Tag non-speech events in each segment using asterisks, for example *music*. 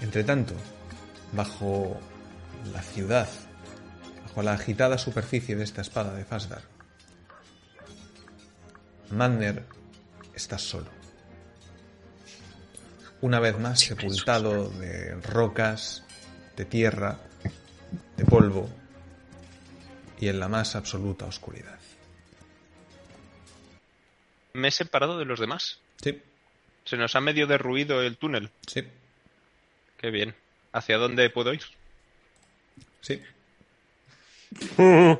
Entre tanto, bajo la ciudad, bajo la agitada superficie de esta espada de Fasdar, Manner está solo. Una vez más sepultado de rocas, de tierra, de polvo y en la más absoluta oscuridad. Me he separado de los demás. Sí, Se nos ha medio derruido el túnel. sí, Qué bien. ¿Hacia dónde puedo ir? sí. *laughs*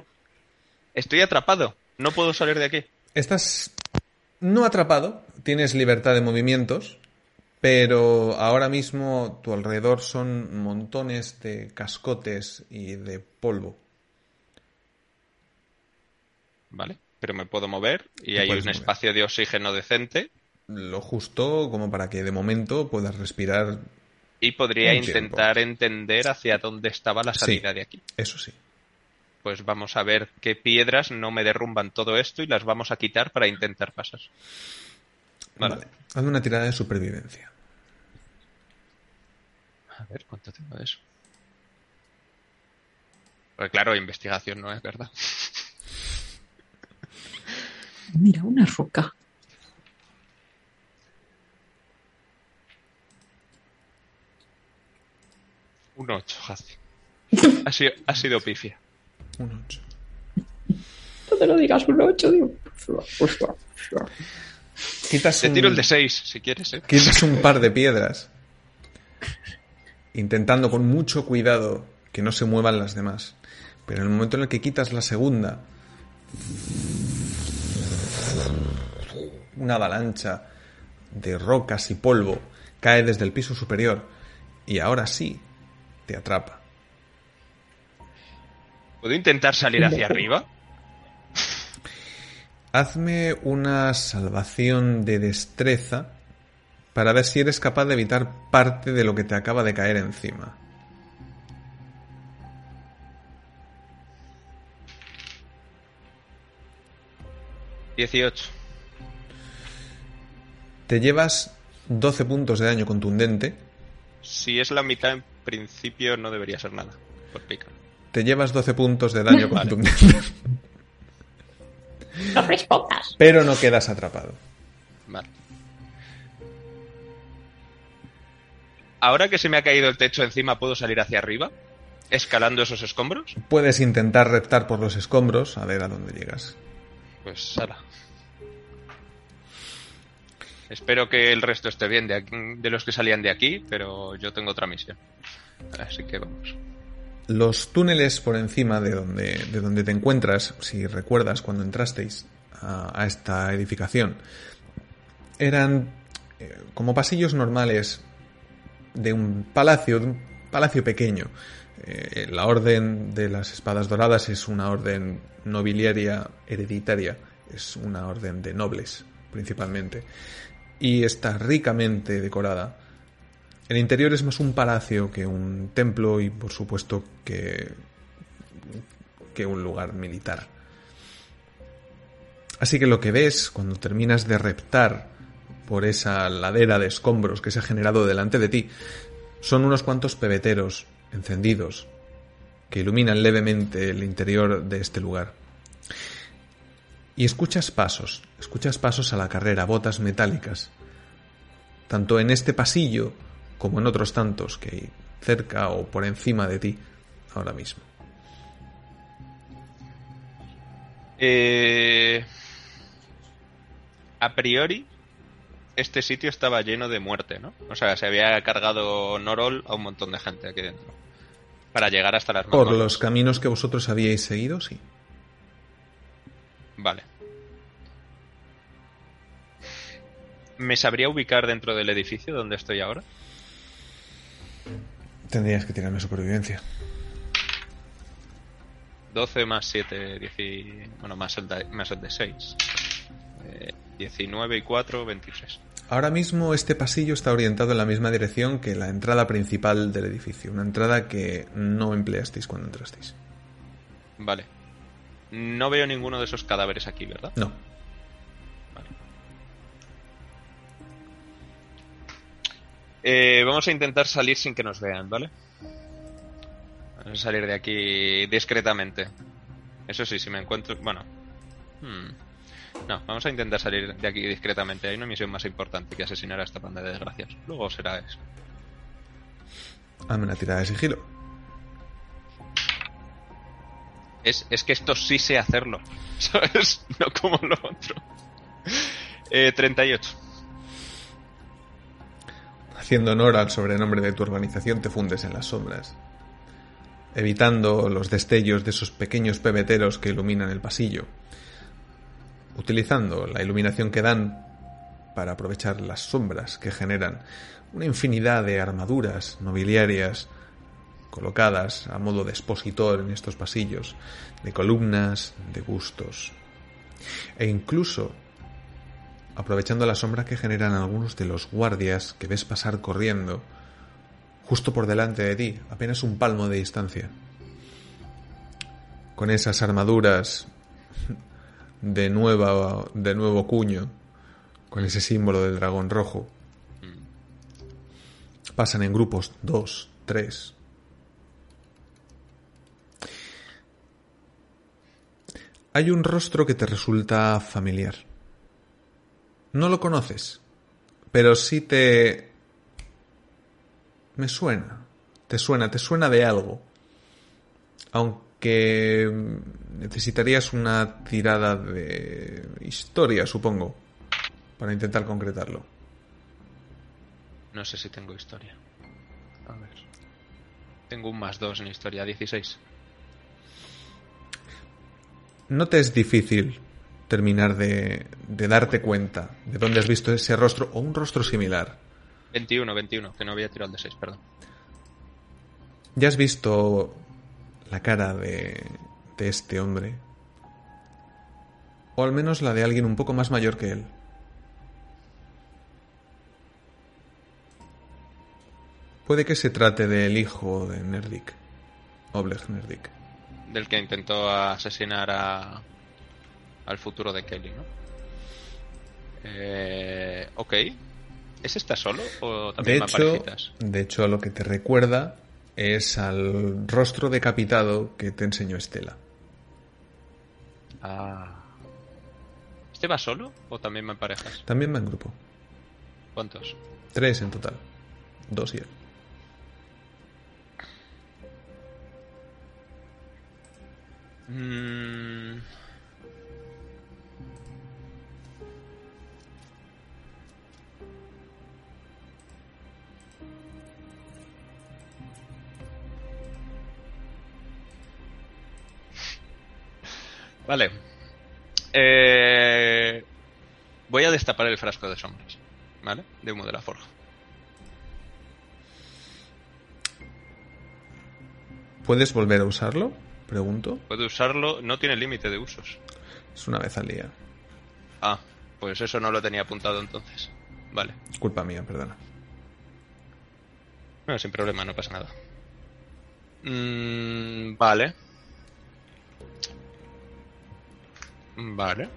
Estoy atrapado. No puedo salir de aquí. Estás no atrapado, tienes libertad de movimientos, pero ahora mismo tu alrededor son montones de cascotes y de polvo. Vale. Pero me puedo mover y Te hay un mover. espacio de oxígeno decente Lo justo como para que de momento puedas respirar, y podría Un tiempo. intentar entender hacia dónde estaba la salida de aquí. eso sí. Pues vamos a ver qué piedras no me derrumban todo esto y las vamos a quitar para intentar pasar. Vale. Vale. Hazme una tirada de supervivencia. A ver, ¿cuánto tengo de eso? Pues claro, investigación no es verdad. Mira, una roca. Un 8, Hazi. *laughs* Ha sido, ha sido pifia. Un 8. No te lo digas un 8, digo. Quitas Te un, tiro el de 6, si quieres, ¿eh? quitas un par de piedras, intentando con mucho cuidado que no se muevan las demás. Pero en el momento en el que quitas la segunda, una avalancha de rocas y polvo cae desde el piso superior y ahora sí te atrapa. ¿Puedo intentar salir hacia *laughs* arriba? Hazme una salvación de destreza para ver si eres capaz de evitar parte de lo que te acaba de caer encima. Dieciocho. Te llevas 12 puntos de daño contundente. Si es la mitad, en principio no debería ser nada. Por picar. Te llevas 12 puntos de daño *laughs* contundente. No respondas. Pero no quedas atrapado. Vale. Ahora que se me ha caído el techo encima, ¿puedo salir hacia arriba? ¿Escalando esos escombros? Puedes intentar reptar por los escombros a ver a dónde llegas. Pues sala. Espero que el resto esté bien de, aquí- de los que salían de aquí, pero yo tengo otra misión. Así que vamos. Los túneles por encima de donde, de donde te encuentras, si recuerdas cuando entrasteis a, esta edificación, eran eh, como pasillos normales de un palacio, de un palacio pequeño. Eh, la orden de las espadas doradas es una orden nobiliaria hereditaria, es una orden de nobles principalmente, y está ricamente decorada. El interior es más un palacio que un templo y por supuesto que, un lugar militar. Así que lo que ves cuando terminas de reptar por esa ladera de escombros que se ha generado delante de ti son unos cuantos pebeteros encendidos que iluminan levemente el interior de este lugar. Y escuchas pasos, escuchas pasos a la carrera, botas metálicas, tanto en este pasillo como en otros tantos que hay cerca o por encima de ti ahora mismo. Eh, a priori, este sitio estaba lleno de muerte, ¿no? O sea, se había cargado Norol a un montón de gente aquí dentro. Para llegar hasta las Por los caminos que vosotros habíais seguido, sí. Vale. ¿Me sabría ubicar dentro del edificio donde estoy ahora? Tendrías que tirarme supervivencia. 12 más 7, 10 y- bueno, más el, de, más el de 6. 19 y 4, 23. Ahora mismo este pasillo está orientado en la misma dirección que la entrada principal del edificio, una entrada que no empleasteis cuando entrasteis. Vale. No veo ninguno de esos cadáveres aquí, ¿verdad? No. Eh, vamos a intentar salir sin que nos vean, ¿vale? Vamos a salir de aquí discretamente. Eso sí, si me encuentro... Bueno. Hmm. No, vamos a intentar salir de aquí discretamente. Hay una misión más importante que asesinar a esta banda de desgracias. Luego será eso. Hazme una tirada de sigilo. Es, es que esto sí sé hacerlo. *laughs* ¿Sabes? No como lo otro. Eh, 38. Haciendo honor al sobrenombre de tu organización, te fundes en las sombras, evitando los destellos de esos pequeños pebeteros que iluminan el pasillo, utilizando la iluminación que dan para aprovechar las sombras que generan una infinidad de armaduras nobiliarias colocadas a modo de expositor en estos pasillos, de columnas, de bustos, e incluso aprovechando la sombra que generan algunos de los guardias que ves pasar corriendo justo por delante de ti, apenas un palmo de distancia. Con esas armaduras de, nueva, de nuevo cuño, con ese símbolo del dragón rojo. Pasan en grupos, dos, tres. Hay un rostro que te resulta familiar. No lo conoces, pero sí te... Me suena. Te suena, te suena de algo. Aunque necesitarías una tirada de historia, supongo, para intentar concretarlo. No sé si tengo historia. A ver. Tengo un más 2 en historia, 16. No te es difícil terminar de, de darte cuenta de dónde has visto ese rostro o un rostro similar. 21, 21, que no había tirado el de 6, perdón. Ya has visto la cara de, de este hombre. O al menos la de alguien un poco más mayor que él. Puede que se trate del hijo de Nerdik. Oleg Nerdik. Del que intentó asesinar a, al futuro de Kelly, ¿no? Eh, ok. ¿Es está solo o De también más hecho, parejitas? de hecho, a lo que te recuerda es al rostro decapitado que te enseñó Estela. Ah. ¿Este va solo o también va en parejas? También va en grupo. ¿Cuántos? Tres en total. Dos y él. Mm. Vale. Eh, Voy a destapar el frasco de sombras. ¿Vale? De humo de la forja. ¿Puedes volver a usarlo? Pregunto. Puedo usarlo, no tiene límite de usos. Es una vez al día. Ah, pues eso no lo tenía apuntado entonces. Vale. Es culpa mía, perdona. No, sin problema, no pasa nada. Mm, vale. Vale.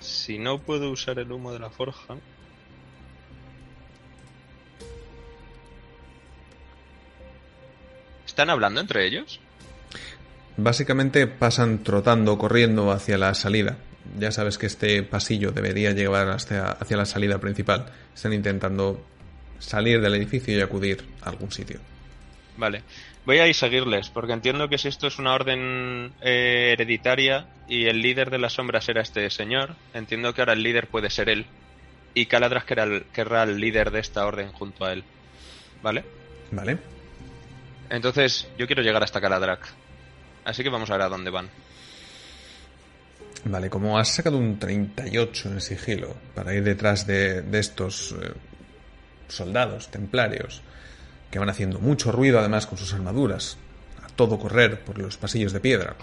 Si no puedo usar el humo de la forja. ¿Están hablando entre ellos? Básicamente pasan trotando, corriendo hacia la salida. Ya sabes que este pasillo debería llevar hasta, hacia la salida principal. Están intentando salir del edificio y acudir a algún sitio. Vale. Voy a ir a seguirles, porque entiendo que si esto es una orden eh, hereditaria y el líder de las sombras era este señor, entiendo que ahora el líder puede ser él. Y Caladras querrá el, querrá el líder de esta orden junto a él. ¿Vale? ¿Vale? Entonces, yo quiero llegar hasta Caladrak. Así que vamos a ver a dónde van. Vale, como has sacado un 38 en sigilo para ir detrás de, de estos eh, soldados templarios que van haciendo mucho ruido además con sus armaduras, a todo correr por los pasillos de piedra,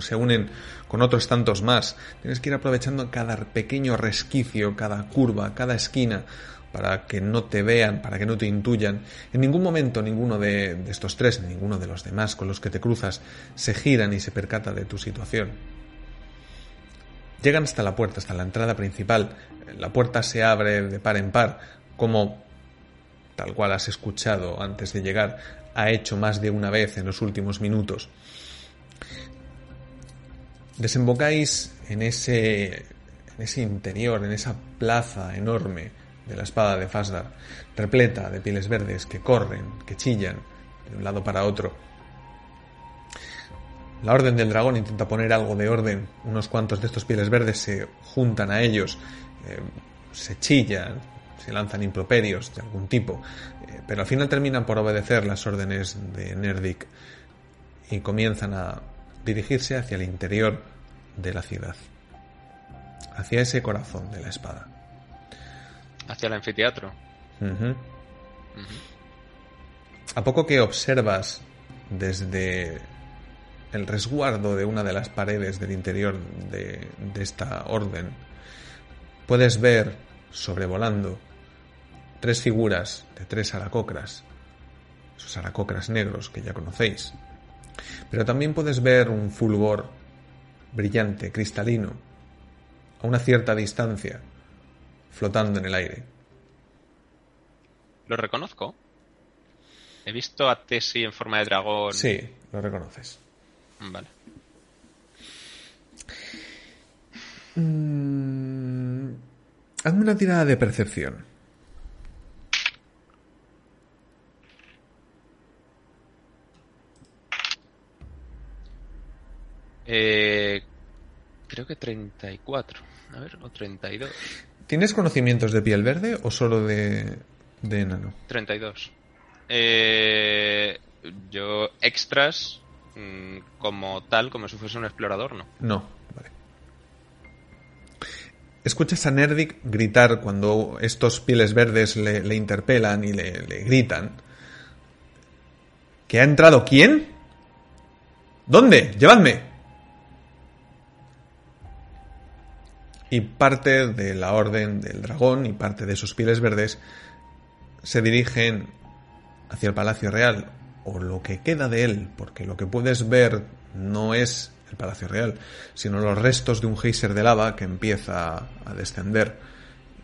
se unen con otros tantos más. Tienes que ir aprovechando cada pequeño resquicio, cada curva, cada esquina para que no te vean, para que no te intuyan. En ningún momento ninguno de, estos tres, ni ninguno de los demás con los que te cruzas, se giran y se percata de tu situación. Llegan hasta la puerta, hasta la entrada principal. La puerta se abre de par en par, como tal cual has escuchado antes de llegar, ha hecho más de una vez en los últimos minutos. Desembocáis en ese, en ese interior, en esa plaza enorme de la espada de Fasdar, repleta de pieles verdes que corren, que chillan de un lado para otro. La Orden del Dragón intenta poner algo de orden. Unos cuantos de estos pieles verdes se juntan a ellos, eh, se chillan, se lanzan improperios de algún tipo, eh, pero al final terminan por obedecer las órdenes de Nerdic y comienzan a dirigirse hacia el interior de la ciudad, hacia ese corazón de la espada. Hacia el anfiteatro. A poco que observas desde el resguardo de una de las paredes del interior de, de esta orden, puedes ver sobrevolando tres figuras de tres aracocras, esos aracocras negros que ya conocéis. Pero también puedes ver un fulgor brillante, cristalino, a una cierta distancia, flotando en el aire. ¿Lo reconozco? He visto a Tessie en forma de dragón. Sí, lo reconoces. Vale. Mm, hazme una tirada de percepción. Eh, creo que 34. A ver, o 32. ¿Tienes conocimientos de piel verde o solo de, de enano? 32. Eh, yo, extras, mm, como tal, como si fuese un explorador, no. No, vale. Escuchas a Nerdic gritar cuando estos pieles verdes le, le interpelan y le, le gritan. ¿Que ha entrado quién? ¿Dónde? Llevadme. Y parte de la orden del dragón y parte de esos pieles verdes se dirigen hacia el Palacio Real, o lo que queda de él, porque lo que puedes ver no es el Palacio Real, sino los restos de un geyser de lava que empieza a descender,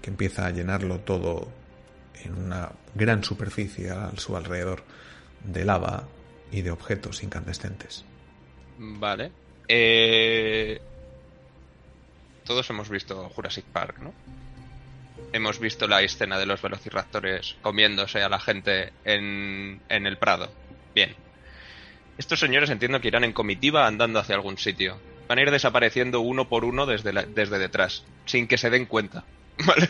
que empieza a llenarlo todo en una gran superficie a su alrededor de lava y de objetos incandescentes. Vale. Eh, todos hemos visto Jurassic Park, ¿no? Hemos visto la escena de los velociraptores comiéndose a la gente en, en el Prado. Bien. Estos señores entiendo que irán en comitiva andando hacia algún sitio. Van a ir desapareciendo uno por uno desde, desde detrás, sin que se den cuenta. *laughs* ¿Vale?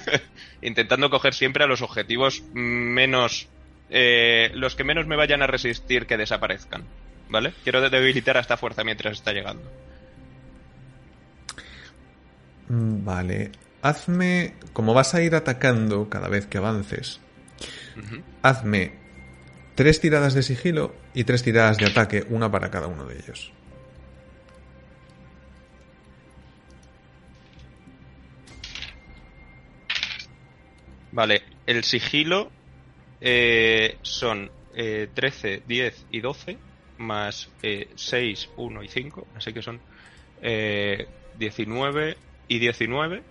Intentando coger siempre a los objetivos menos... eh, los que menos me vayan a resistir que desaparezcan. ¿Vale? Quiero debilitar a esta fuerza mientras está llegando. Mm, Vale. Hazme, como vas a ir atacando cada vez que avances, Ujú. hazme tres tiradas de sigilo y tres tiradas de ataque, una para cada uno de ellos. Vale, el sigilo eh, son eh, 13, 10 y 12, más eh, 6, 1 y 5, así que son eh, 19 y 19,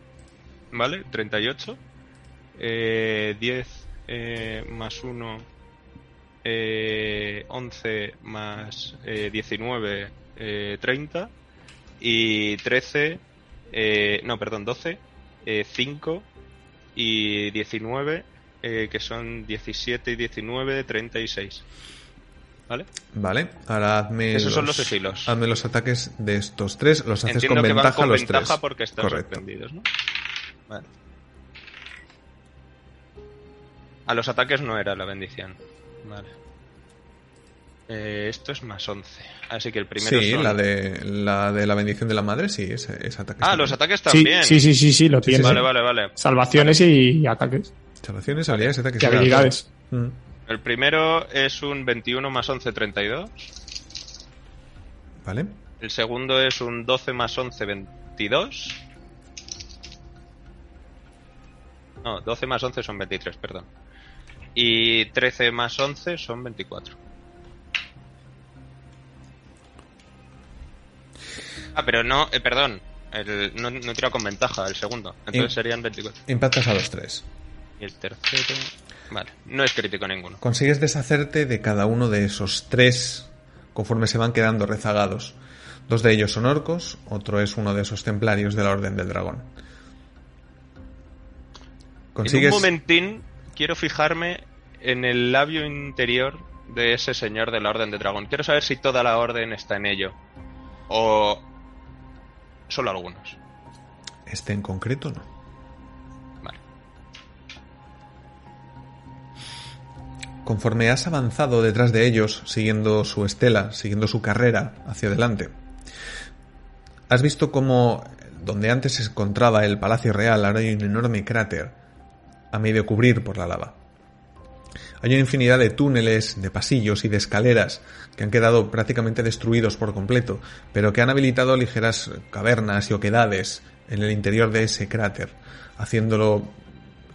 ¿vale? 38. Eh, 10 eh, más 1, eh, 11 más eh, 19, eh, 30. Y 13, eh, no, perdón, 12, eh, 5 y 19, eh, que son 17 y 19, 36. ¿Vale? Vale, ahora hazme Esos son los sigilos. Hazme los ataques de estos tres, los haces Entiendo con que van ventaja con los ventaja tres. porque están Correcto. sorprendidos, ¿no? Vale. A los ataques no era la bendición. Vale. Eh, esto es más 11. Así que el primero Sí, son- la de, la de la bendición de la madre, sí, ese, ese ataque. Ah, los ataques también. sí, sí, sí, sí, lo tiene. Vale, vale, vale. Salvaciones y ataques. Salvaciones, habilidades, ataques Y habilidades. Mm. El primero es un 21 más 11, 32. Vale. El segundo es un 12 más 11, 22. No, 12 más 11 son 23, perdón. Y 13 más 11 son 24. Ah, pero no, eh, perdón. El, no, no he tirado con ventaja el segundo. Entonces serían 24. Impactas a los tres. Y el tercero. Vale, no es crítico ninguno. Consigues deshacerte de cada uno de esos tres conforme se van quedando rezagados. Dos de ellos son orcos, otro es uno de esos templarios de la Orden del Dragón. En Consigues... un momentín quiero fijarme en el labio interior de ese señor de la Orden de Dragón. Quiero saber si toda la Orden está en ello. O solo algunos. Este en concreto no. Conforme has avanzado detrás de ellos, siguiendo su estela, siguiendo su carrera hacia adelante, has visto cómo donde antes se encontraba el Palacio Real ahora hay un enorme cráter a medio cubrir por la lava. Hay una infinidad de túneles, de pasillos y de escaleras que han quedado prácticamente destruidos por completo, pero que han habilitado ligeras cavernas y oquedades en el interior de ese cráter, haciéndolo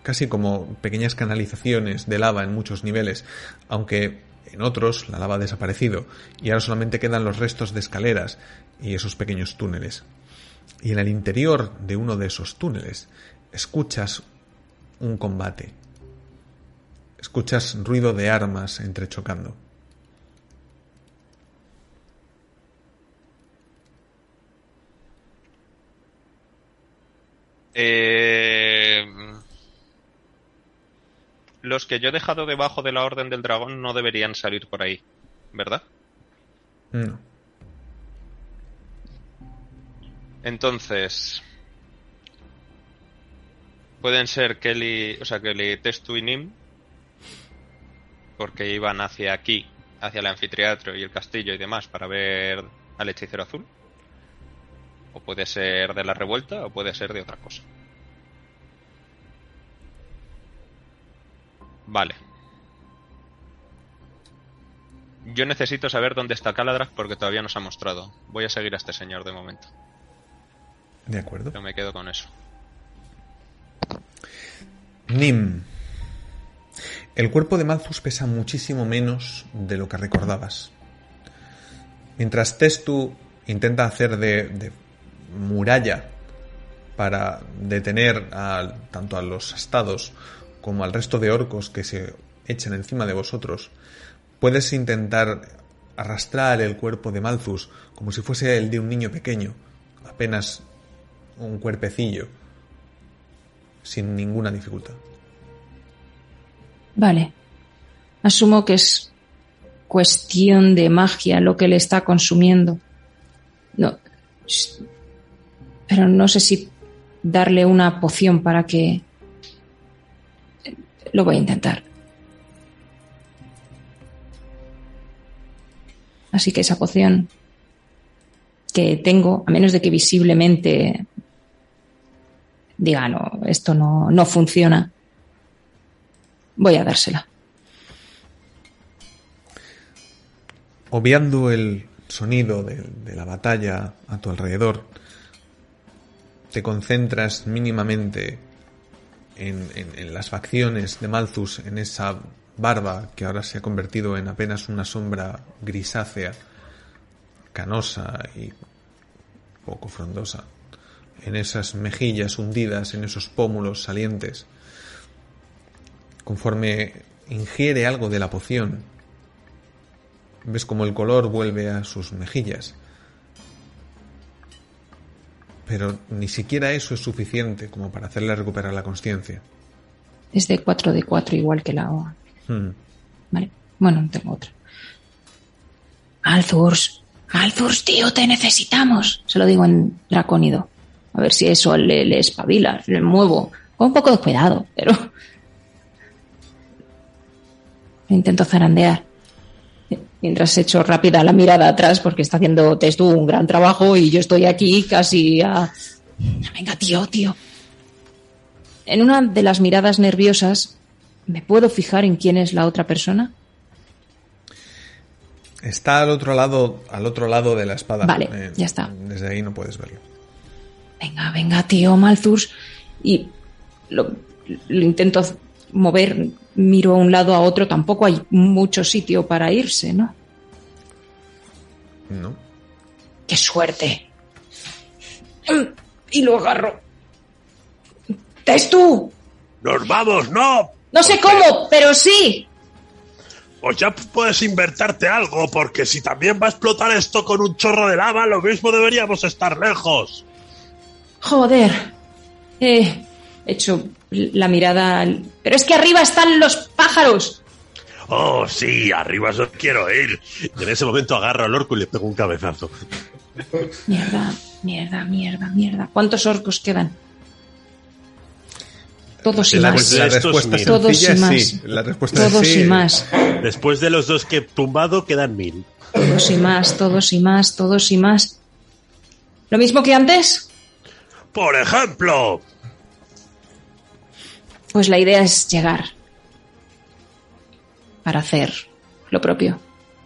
casi como pequeñas canalizaciones de lava en muchos niveles, aunque en otros la lava ha desaparecido y ahora solamente quedan los restos de escaleras y esos pequeños túneles. Y en el interior de uno de esos túneles escuchas un combate. Escuchas ruido de armas entrechocando. Eh, Los que yo he dejado debajo de la Orden del Dragón no deberían salir por ahí, ¿verdad? No. Entonces. Pueden ser Kelly, o sea, Kelly, Testu y Nim. Porque iban hacia aquí, hacia el anfiteatro y el castillo y demás para ver al hechicero azul. O puede ser de la revuelta o puede ser de otra cosa. Vale. Yo necesito saber dónde está Caladrag porque todavía no se ha mostrado. Voy a seguir a este señor de momento. De acuerdo. Yo me quedo con eso. Nim. El cuerpo de Malthus pesa muchísimo menos de lo que recordabas. Mientras Testu intenta hacer de, de muralla para detener a, tanto a los astados como al resto de orcos que se echan encima de vosotros, puedes intentar arrastrar el cuerpo de Malthus como si fuese el de un niño pequeño, apenas un cuerpecillo, sin ninguna dificultad. Vale. Asumo que es cuestión de magia lo que le está consumiendo. No. Pero no sé si darle una poción para que... Lo voy a intentar. Así que esa poción que tengo, a menos de que visiblemente diga, no, esto no, no funciona, voy a dársela. Obviando el sonido de, de la batalla a tu alrededor, te concentras mínimamente en, en- las facciones de Malthus, en esa barba que ahora se ha convertido en apenas una sombra grisácea, canosa y poco frondosa, en esas mejillas hundidas, en esos pómulos salientes. Conforme ingiere algo de la poción, ves como el color vuelve a sus mejillas. Pero ni siquiera eso es suficiente como para hacerle recuperar la conciencia. Es de 4 de 4 igual que la OA. Hmm. Vale. Bueno, no tengo otra. Alzurs. Alzurs, tío, te necesitamos. Se lo digo en dracónido. A ver si eso le, le espabila, le muevo. Con un poco de cuidado, pero... Intento zarandear. Mientras echo rápida la mirada atrás porque está haciendo un gran trabajo y yo estoy aquí casi a... Venga, tío, tío. En una de las miradas nerviosas, ¿me puedo fijar en quién es la otra persona? Está al otro lado, al otro lado de la espada. Vale, ya está. Desde ahí no puedes verlo. Venga, venga, tío, Malthus. Y lo, lo intento mover, miro a un lado a otro, tampoco hay mucho sitio para irse, ¿no? No. ¡Qué suerte! *clears throat* Y lo agarro. ¡Es tú! ¡Nos vamos, no! No sé cómo, pero sí. Pues ya puedes invertarte algo, porque si también va a explotar esto con un chorro de lava, lo mismo deberíamos estar lejos. Joder. Eh, hecho la mirada. al- Pero es que arriba están los pájaros. Oh, sí, arriba yo quiero ir. Y en ese momento agarro al orco y le pego un cabezazo. Mierda, mierda, mierda, mierda. ¿Cuántos orcos quedan? Todos y la, más. la respuesta. Todos y es más. sí. La respuesta es Todos sí. y más. Después de los dos que he tumbado, quedan mil. Todos y más, todos y más, todos y más. ¿Lo mismo que antes? Por ejemplo, Pues la idea es llegar. Para hacer lo propio.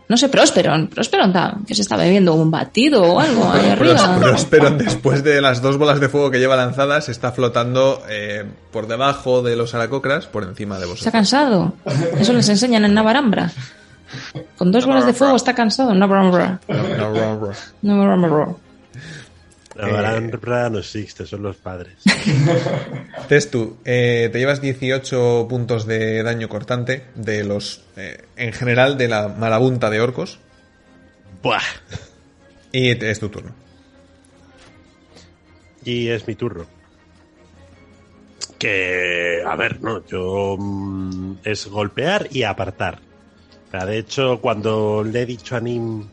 No sé. Próspero anda, que se está bebiendo un batido o algo ahí arriba. Pros- Próspero, después de las dos bolas de fuego que lleva lanzadas, está flotando eh, por debajo de los aracocras, por encima de Está vosotros. cansado. Eso les enseñan en Navarambra. Con dos bolas de fuego está cansado. Navarambra. No, no, no. La Barambra no existe, son los padres. *laughs* Testu, eh, te llevas 18 puntos de daño cortante de los, eh, en general, de la marabunta de orcos. Buah. *laughs* Y es tu turno. Y es mi turno. Que, a ver, no, yo mm, es golpear y apartar. O sea, de hecho, cuando le he dicho a Nim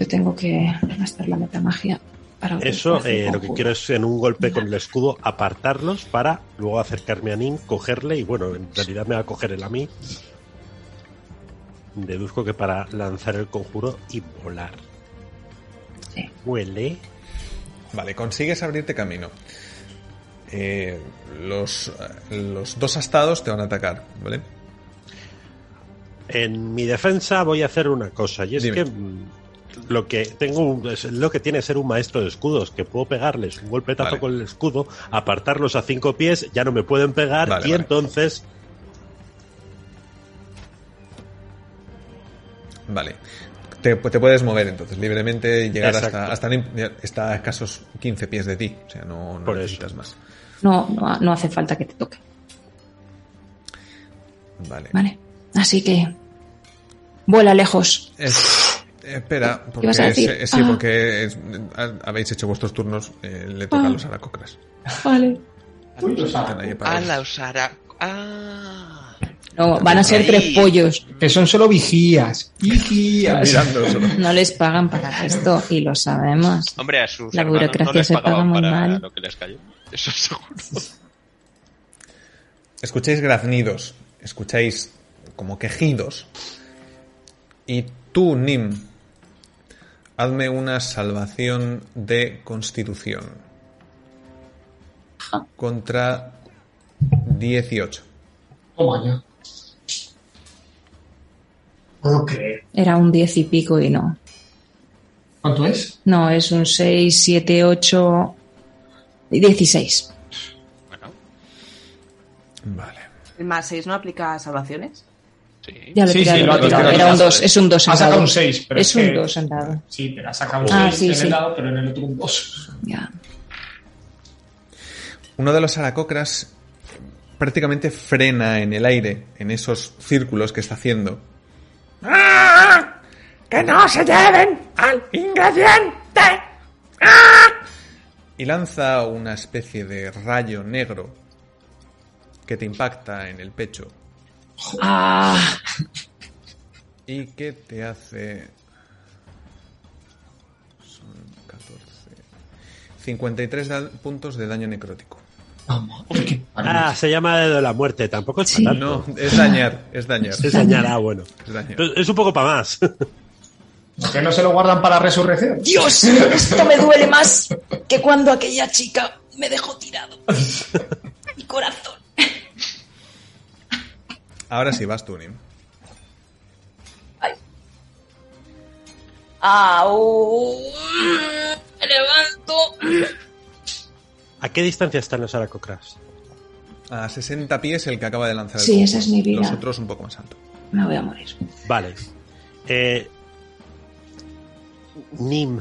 Yo tengo que gastar la metamagia para eso, eh, lo que quiero es en un golpe con el escudo apartarlos para luego acercarme a Nim, cogerle y bueno, en realidad me va a coger él a mí. Deduzco que para lanzar el conjuro y volar. Sí. Huele. Vale, consigues abrirte camino. Eh, los, los dos astados te van a atacar, ¿vale? En mi defensa voy a hacer una cosa, y es Dime. que lo que tengo un- es lo que tiene ser un maestro de escudos, que puedo pegarles un golpetazo Vale. con el escudo, apartarlos a cinco pies, ya no me pueden pegar, Vale, y vale. entonces Vale. Te, te puedes mover entonces libremente y llegar hasta, Exacto. hasta Nim- está a escasos 15 pies de ti. O sea, no, no Por eso. necesitas más. No, no, no hace falta que te toque. Vale. Vale. Así que. Vuela lejos. Es- espera, porque, vas a decir? es- sí, Ah. porque es- habéis hecho vuestros turnos, eh, le toca Ah. a los aracocras. Vale. A la usara. Ah. No, van a ser tres pollos. Que son solo vigías. Vigías. *laughs* *laughs* No les pagan para esto y lo sabemos. Hombre, a sus La burocracia no les se paga muy para mal. lo que les cayó. Eso seguro. *laughs* Escucháis graznidos, escucháis como quejidos. Y tú, Nim, hazme una salvación de constitución. Contra 18. Toma ya. Ok. Era un diez y pico y no. ¿Cuánto es? No, es un 6, 7, 8, 16. Bueno, Vale. ¿El más 6 no aplica a salvaciones? Sí. Ya lo he Sí, tirado, sí, lo he tirado. Era un 2, es un 2 Ha en sacado dado. un 6, pero Es es un que- 2 en dado. Sí, pero ha sacado un Ah, 6 sí, en sí. el dado, pero en el otro un 2. Ya. Uno de los aracocras prácticamente frena en el aire, en esos círculos que está haciendo. ¡Ah! ¡Que no se lleven al ingrediente! ¡Ah! Y lanza una especie de rayo negro que te impacta en el pecho Ah, y que te hace... Son 14... 53 da- puntos de daño necrótico. Vamos. ¿Por qué? Ah, se llama dedo de la muerte. Tampoco es Sí. para tanto. No, es dañar, es dañar. Es dañar, ah, bueno. Es dañar. Pero Es un poco para más. ¿Por qué no se lo guardan para resurrección? Dios, esto me duele más que cuando aquella chica me dejó tirado. Mi corazón. Ahora sí vas tú, Nim. Ay. Au. Me levanto. ¿A qué distancia están los aracocras? A 60 pies el que acaba de lanzar el Sí, esa es mi vida. Los otros un poco más alto. Me voy a morir. Vale. Eh, Nim,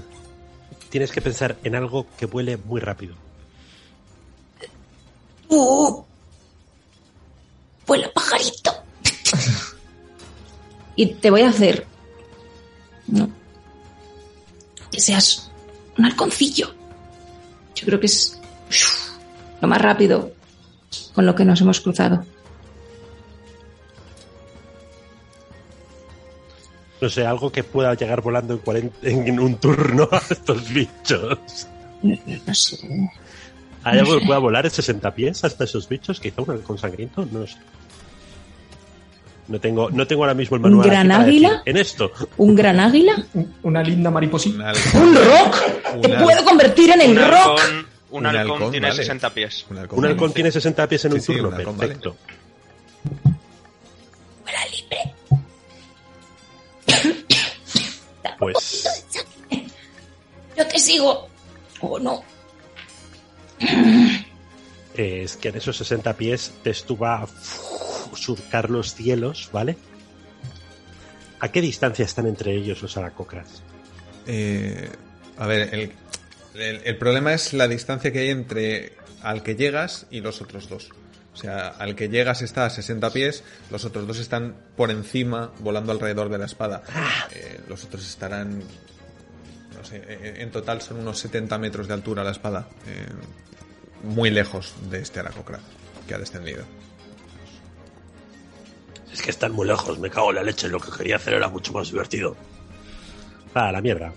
tienes que pensar en algo que vuele muy rápido. ¡Uh! Vuela pajarito. *laughs* y te voy a hacer. No. Que seas un halconcillo. Yo creo que es lo más rápido con lo que nos hemos cruzado. No sé, algo que pueda llegar volando en, 40 en un turno a estos bichos. No, no sé. ¿Hay algo que pueda volar en 60 pies hasta esos bichos? Quizá un halcón sangriento, no lo sé. No tengo, no tengo ahora mismo el ¿Un manual. aquí gran águila? decir, En esto. ¿Un gran *laughs* águila? Una linda mariposita. Un. ¡Un rock! Un ¡Te puedo convertir en el Un rock! halcón, un Un halcón halcón, tiene vale. 60 pies. Un halcón. Un halcón tiene 60 pies en Sí, un sí, turno. un halcón, vale. Perfecto. Fuera libre. Pues Yo te sigo. ¿O no? Es que en esos 60 pies te estuva a surcar los cielos, ¿vale? ¿A qué distancia están entre ellos los aracocras? Eh, a ver, el, el- el problema es la distancia que hay entre al que llegas y los otros dos. O sea, al que llegas está a 60 pies, los otros dos están por encima, volando alrededor de la espada. Eh, los otros estarán, no sé, eh, en total son unos 70 metros de altura la espada. eh, muy lejos de este Aracocra que ha descendido. Es que están muy lejos, me cago en la leche. Lo que quería hacer era mucho más divertido. Ah, la mierda.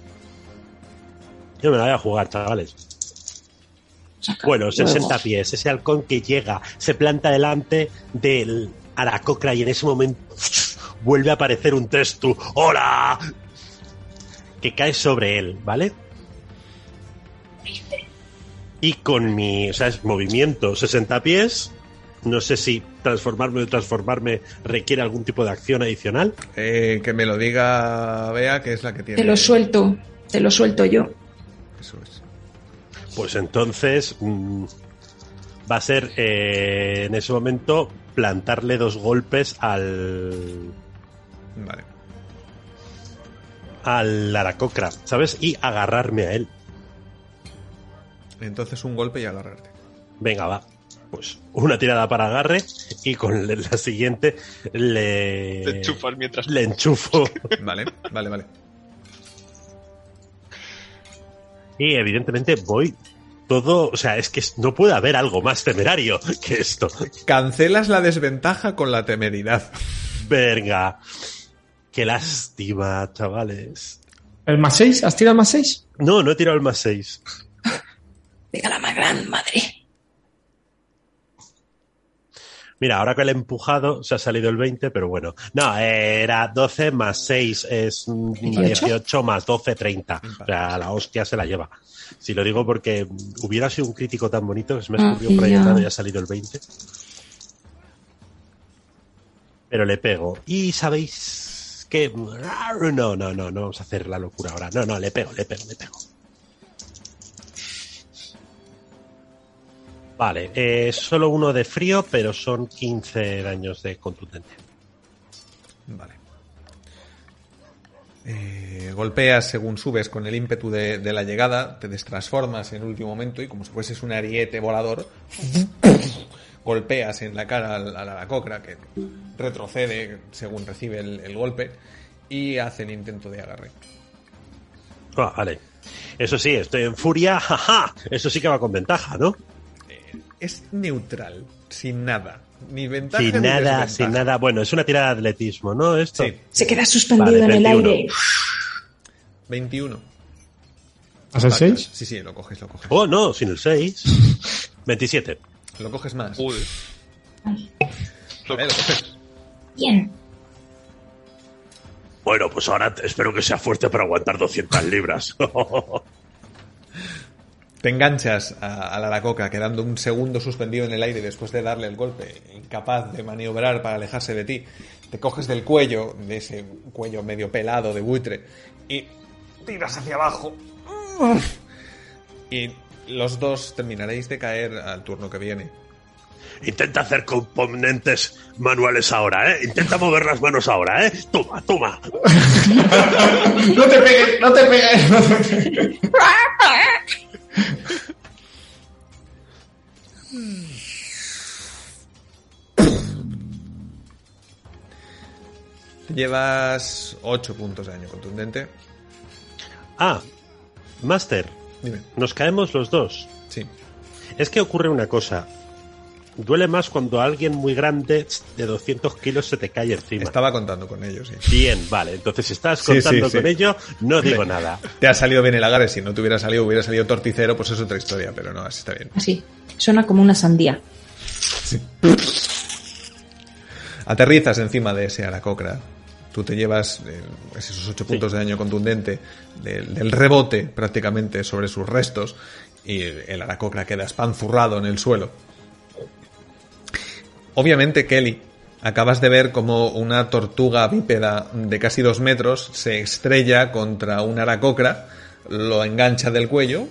Yo me la voy a jugar, chavales. Bueno, 60 huevos. pies. Ese halcón que llega, se planta delante del Aracocra y en ese momento *sniffs* vuelve a aparecer un texto. ¡Hola! Que cae sobre él, ¿vale? Y con mi, o sea, es movimiento 60 pies. No sé si transformarme o transformarme requiere algún tipo de acción adicional. Eh, que me lo diga Bea, que es la que tiene. Te lo suelto. Te lo suelto yo. Eso es. Pues entonces mm, va a ser eh, en ese momento plantarle dos golpes al Vale. al Aracocra, ¿sabes? Y agarrarme a él. Entonces un golpe y agarrarte. Venga, va. Pues una tirada para agarre y con la siguiente le, Te enchufas mientras. le enchufo. *laughs* Vale, vale, vale. Y evidentemente voy todo, o sea, es que no puede haber algo más temerario que esto. Cancelas la desventaja con la temeridad. Venga. Qué lástima, chavales. ¿El más 6? ¿Has tirado el más 6? No, no he tirado el más 6. Gran madre. Mira, ahora que le he empujado, se ha salido el 20, pero bueno. No, era 12 más 6 es mm, 18. 18 más 12, 30. O sea, la hostia se la lleva. Si lo digo porque hubiera sido un crítico tan bonito que se me Ah, escurrió y por ahí y ha salido el 20. Pero le pego. Y sabéis que... No, no, no, no vamos a hacer la locura ahora. No, no, le pego, le pego, le pego. Vale, eh, solo uno de frío, pero son 15 daños de contundencia. Vale. Eh, golpeas según subes con el ímpetu de, de la llegada, te destransformas en el último momento y como si fueses un ariete volador, *coughs* golpeas en la cara al- a la aracocra que retrocede según recibe el, el golpe y hace el intento de agarre. Ah, vale. Eso sí, estoy en furia, *laughs* jaja. Eso sí que va con ventaja, ¿no? Es neutral, sin nada. Ni ventaja Sin ni nada, desventaja. sin nada. Bueno, es una tirada de atletismo, ¿no? Esto. Sí, Se queda suspendido Vale, en el 21. aire. 21. ¿Has el 6? Sí, sí, lo coges, lo coges. Oh, no, sin el 6. 27. *laughs* Lo coges más. Vale, lo coges. bien. Bueno, pues ahora espero que sea fuerte para aguantar 200 libras. *laughs* Te enganchas a, a la aracoca, quedando un segundo suspendido en el aire después de darle el golpe, incapaz de maniobrar para alejarse de ti. Te coges del cuello, de ese cuello medio pelado de buitre, y tiras hacia abajo. Y los dos terminaréis de caer al turno que viene. Intenta hacer componentes manuales ahora, ¿eh? Intenta mover las manos ahora, ¿eh? Toma, toma. *laughs* No te pegues, no te pegues. No te pegues. *laughs* Llevas 8 puntos de daño contundente. Ah, Master, Dime. nos caemos los dos. Sí. Es que ocurre una cosa. Duele más cuando alguien muy grande de 200 kilos se te cae encima. Estaba contando con ellos, sí. Bien, vale. Entonces, si estás Sí, contando sí, con sí. ello, no digo nada. Te ha salido bien el agarre. Si no te hubiera salido, hubiera salido torticero, pues es otra historia, pero no, así está bien. Así. Suena como una sandía. Aterrizas encima de ese aracocra. Tú te llevas eh, esos 8 puntos de daño contundente del, del rebote prácticamente sobre sus restos y el aracocra queda espanzurrado en el suelo. Obviamente, Kelly, acabas de ver como una tortuga bípeda de casi dos metros se estrella contra un aracocra, lo engancha del cuello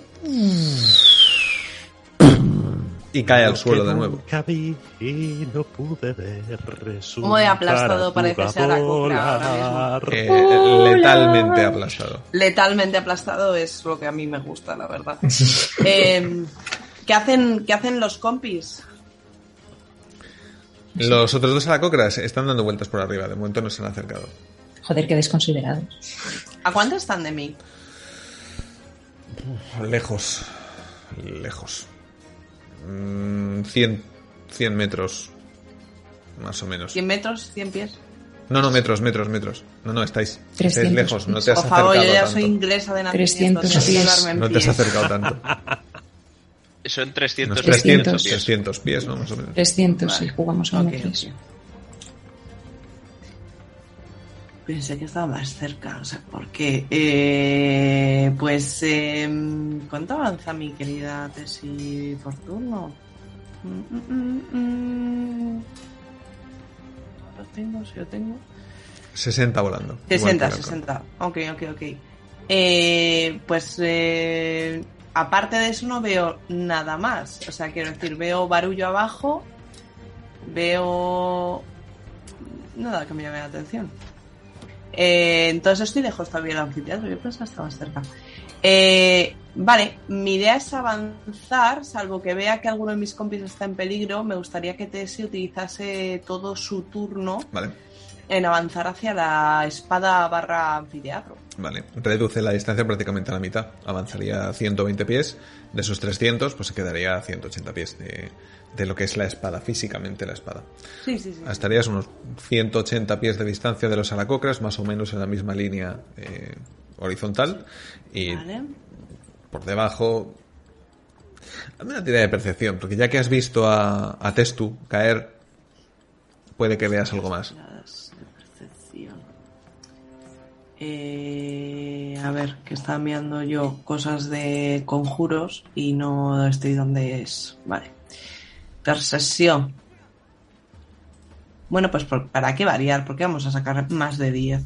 y cae al suelo de nuevo. Nunca vi y no pude ver ¿Cómo de aplastado parece ese aracocra ahora. Eh, letalmente aplastado. Letalmente aplastado es lo que a mí me gusta, la verdad. *laughs* Eh, ¿qué, hacen, ¿Qué hacen los compis? Los otros dos aracocras están dando vueltas por arriba, de momento no se han acercado. Joder, qué desconsiderados. ¿A cuánto están de mí? Lejos, lejos. Mm, 100, 100 metros, más o menos. ¿100 metros? ¿100 pies? No, no, metros, metros, metros. No, no, estáis, estáis 300 lejos, no te has Por favor, yo acercado ya tanto. soy inglesa de nacimiento. 300 tengo que pies. No te has acercado tanto. *laughs* Son 300 Unos 300, 300. 300 pies, ¿no? Más o menos. 300 Vale. si jugamos a Ok, metros. ok. Pensé que estaba más cerca, o sea, porque eh, pues em, ¿cuánto avanza mi querida Tesi por turno? Mm, mm, mm, mm. Lo tengo, si lo tengo. 60 volando. igual 60, que el 60. Ok, ok, ok. Eh, pues eh, aparte de eso no veo nada más. O sea, quiero decir, veo barullo abajo, veo nada que me llame la atención. Eh, entonces estoy lejos todavía del anfiteatro, yo pensaba que más cerca. Eh, vale, mi idea es avanzar, salvo que vea que alguno de mis compis está en peligro, me gustaría que Tessie utilizase todo su turno Vale, en avanzar hacia la espada barra anfiteatro. vale. Reduce la distancia prácticamente a la mitad. Avanzaría a 120 pies. De esos 300, pues se quedaría a 180 pies de, de lo que es la espada, físicamente la espada. Sí, sí, sí. Estarías unos 180 pies de distancia de los aracocras, más o menos en la misma línea eh, horizontal. Y Vale. por debajo. Hazme una tirada de percepción, porque ya que has visto a, a Testu caer, puede que veas algo más. Eh, a ver, que estaba mirando yo cosas de conjuros y no estoy donde es. Vale. Percepción. Bueno, pues por- para qué variar, porque vamos a sacar más de 10.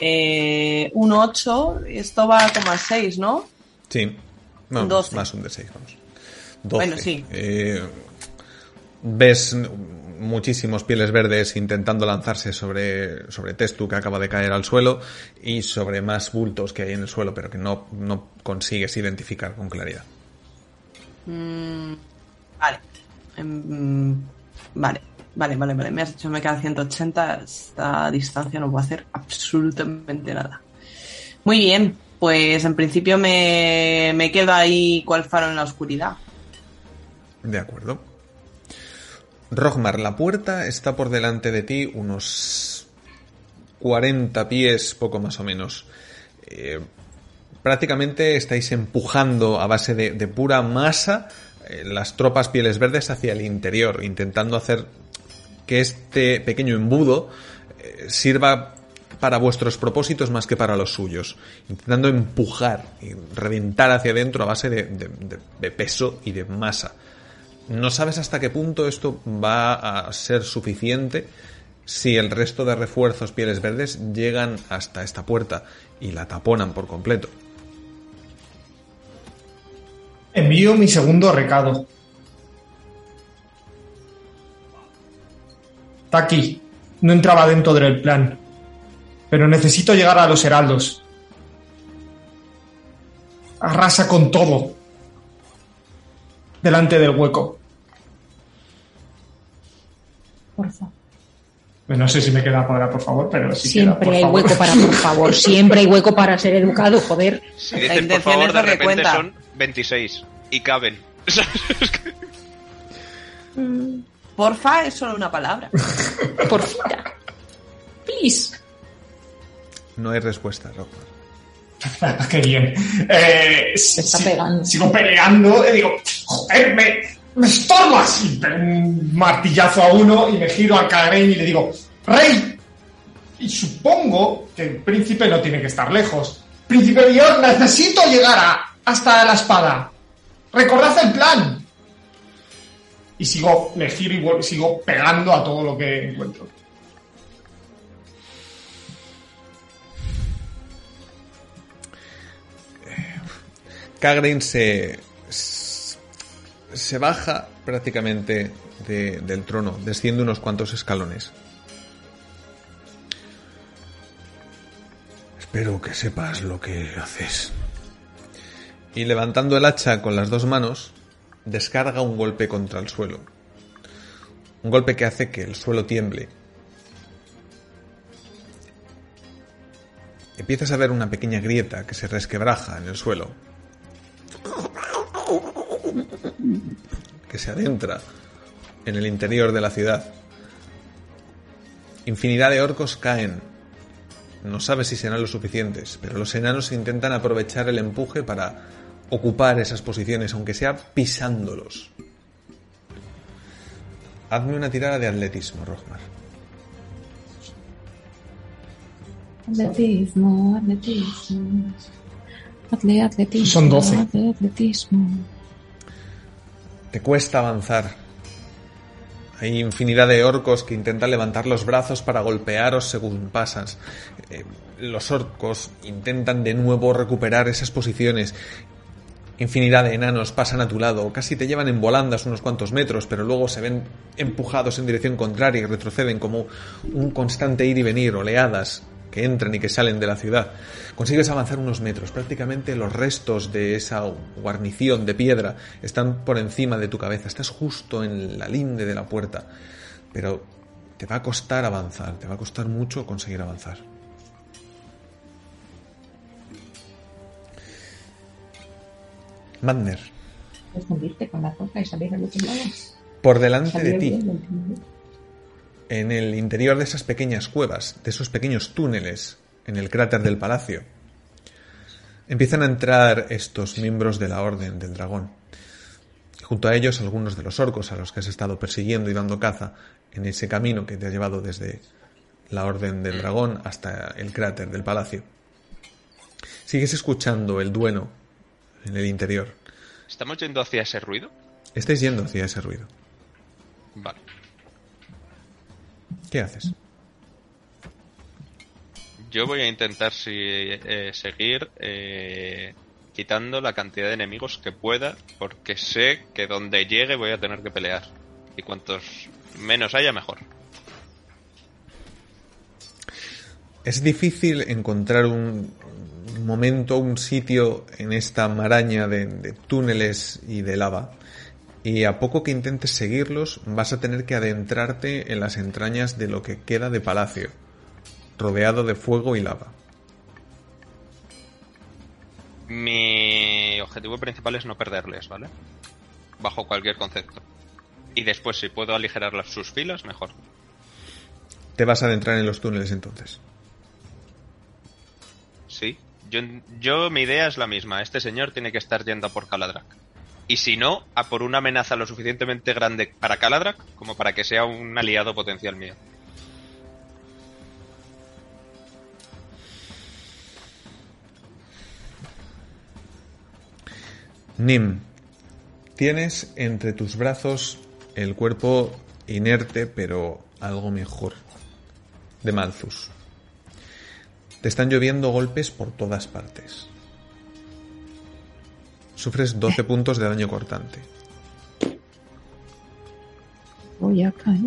Eh, un 8, esto va como a 6, ¿no? Sí, vamos, 12. más un de 6, vamos. 12. Bueno, sí. Eh, ves muchísimos pieles verdes intentando lanzarse sobre, sobre Testu que acaba de caer al suelo y sobre más bultos que hay en el suelo, pero que no, no consigues identificar con claridad. Mm, vale. Em, vale. Vale, vale, vale. Me has dicho me queda 180. Esta distancia no puedo hacer absolutamente nada. Muy bien. Pues en principio me, me quedo ahí cual faro en la oscuridad. De acuerdo. Rogmar, la puerta está por delante de ti unos 40 pies, poco más o menos. Eh, prácticamente estáis empujando a base de, pura masa eh, las tropas pieles verdes hacia el interior, intentando hacer que este pequeño embudo eh, sirva para vuestros propósitos más que para los suyos, intentando empujar y reventar hacia adentro a base de peso y de masa. No sabes hasta qué punto esto va a ser suficiente si el resto de refuerzos pieles verdes llegan hasta esta puerta y la taponan por completo. Envío mi segundo recado. Aquí. No entraba dentro del plan. Pero necesito llegar a los heraldos. Arrasa con todo. Delante del hueco. Por favor. No sé si me queda para por favor, pero sí queda, Siempre por hay favor. hueco para, por favor, siempre hay hueco para ser educado, joder. Si La dices por intención favor, es de repente cuenta. son 26 y caben. *laughs* Porfa es solo una palabra. *laughs* Por fuera. Please. No hay respuesta, Rockman. *laughs* Qué bien. Eh, Se está si- pegando. Sigo peleando y digo, joder, me, estorbas. Y un martillazo a uno y me giro al Kagrein y le digo, ¡Rey! Y supongo que el príncipe no tiene que estar lejos. Príncipe Bior, necesito llegar a- hasta la espada. Recordad el plan. Y sigo, me giro y sigo pegando a todo lo que encuentro. Kagrein se, se baja prácticamente de- del trono, desciende unos cuantos escalones. Espero que sepas lo que haces. Y levantando el hacha con las dos manos, descarga un golpe contra el suelo. Un golpe que hace que el suelo tiemble. Empiezas a ver una pequeña grieta que se resquebraja en el suelo. Que se adentra en el interior de la ciudad. Infinidad de orcos caen. No sabes si serán lo suficientes, pero los enanos intentan aprovechar el empuje para ocupar esas posiciones, aunque sea pisándolos. Hazme una tirada de atletismo, Rogmar. Atletismo, atletismo. Atle, atletismo. Son 12. atle, atletismo. Te cuesta avanzar. Hay infinidad de orcos que intentan levantar los brazos para golpearos según pasas. Eh, los orcos intentan de nuevo recuperar esas posiciones. Infinidad de enanos pasan a tu lado, casi te llevan en volandas unos cuantos metros, pero luego se ven empujados en dirección contraria y retroceden como un constante ir y venir, oleadas que entran y que salen de la ciudad. Consigues avanzar unos metros, prácticamente los restos de esa guarnición de piedra están por encima de tu cabeza, estás justo en la linde de la puerta, pero te va a costar avanzar, te va a costar mucho conseguir avanzar. Madner, Puedes hundirte con la roca y salir al otro lado. por delante de ti. En el interior de esas pequeñas cuevas, de esos pequeños túneles en el cráter del palacio, empiezan a entrar estos miembros de la Orden del Dragón. Junto a ellos algunos de los orcos a los que has estado persiguiendo y dando caza en ese camino que te ha llevado desde la Orden del Dragón hasta el cráter del palacio. Sigues escuchando el dueno en el interior. ¿Estamos yendo hacia ese ruido? Estáis yendo hacia ese ruido. Vale. ¿Qué haces? Yo voy a intentar si- eh, seguir eh, quitando la cantidad de enemigos que pueda, porque sé que donde llegue voy a tener que pelear. Y cuantos menos haya, mejor. Es difícil encontrar un momento, un sitio en esta maraña de, de túneles y de lava. Y a poco que intentes seguirlos, vas a tener que adentrarte en las entrañas de lo que queda de palacio, rodeado de fuego y lava. Mi objetivo principal es no perderles, ¿vale? Bajo cualquier concepto. Y después, si puedo aligerar las, sus filas, mejor. Te vas a adentrar en los túneles entonces. Sí. Yo, yo, mi idea es la misma. Este señor tiene que estar yendo por Caladrak. Y si no, a por una amenaza lo suficientemente grande para Caladrak como para que sea un aliado potencial mío. Nim, tienes entre tus brazos el cuerpo inerte pero algo mejor de Malthus. Te están lloviendo golpes por todas partes. Sufres 12 puntos de daño cortante. Voy a caer.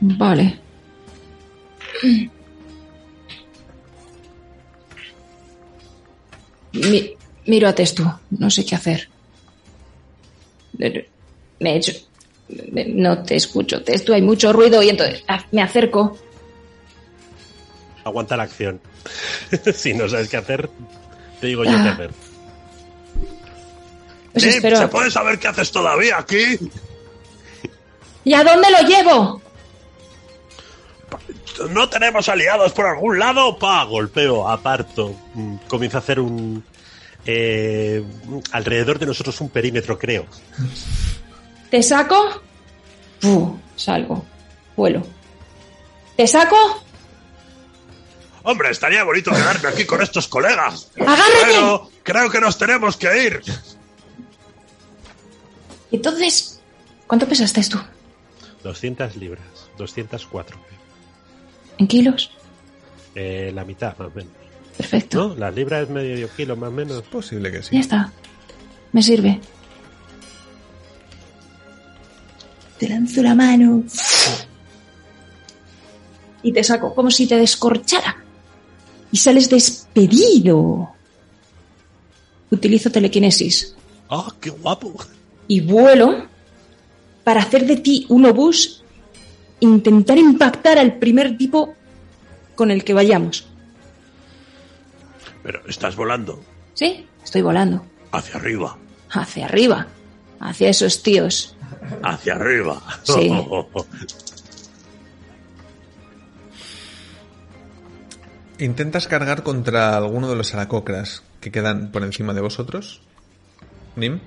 Vale. Mi- miro a Testu. No sé qué hacer. He hecho... No te escucho, Testu. Hay mucho ruido y entonces me acerco. Aguanta la acción. *laughs* si no sabes qué hacer, te digo yo qué Ah. hacer. Pues espero. ¿Se puede saber qué haces todavía aquí? ¿Y a dónde lo llevo? ¿No tenemos aliados por algún lado? Pa, golpeo, aparto. Mm, Comienza a hacer un... eh, alrededor de nosotros un perímetro, creo. ¿Te saco? Salgo. Vuelo. ¿Te saco? Hombre, estaría bonito quedarme aquí con estos colegas. ¡Agárrate! Pero creo que nos tenemos que ir. Entonces, ¿cuánto pesaste tú? 200 libras, 204. ¿En kilos? Eh, la mitad, más o menos. Perfecto. ¿No? Las libras es medio kilo, más o menos. Posible que Ya sí. está. Me sirve. Te lanzo la mano. Y te saco como si te descorchara. Y sales despedido. Utilizo telequinesis. ¡Ah, qué guapo! y vuelo para hacer de ti un obús, intentar impactar al primer tipo con el que vayamos. Pero estás volando ¿Sí? Estoy volando. hacia arriba, Hacia arriba. Hacia esos tíos. hacia arriba. Sí. *laughs* ¿Intentas cargar contra alguno de los aracocras que quedan por encima de vosotros? Nim.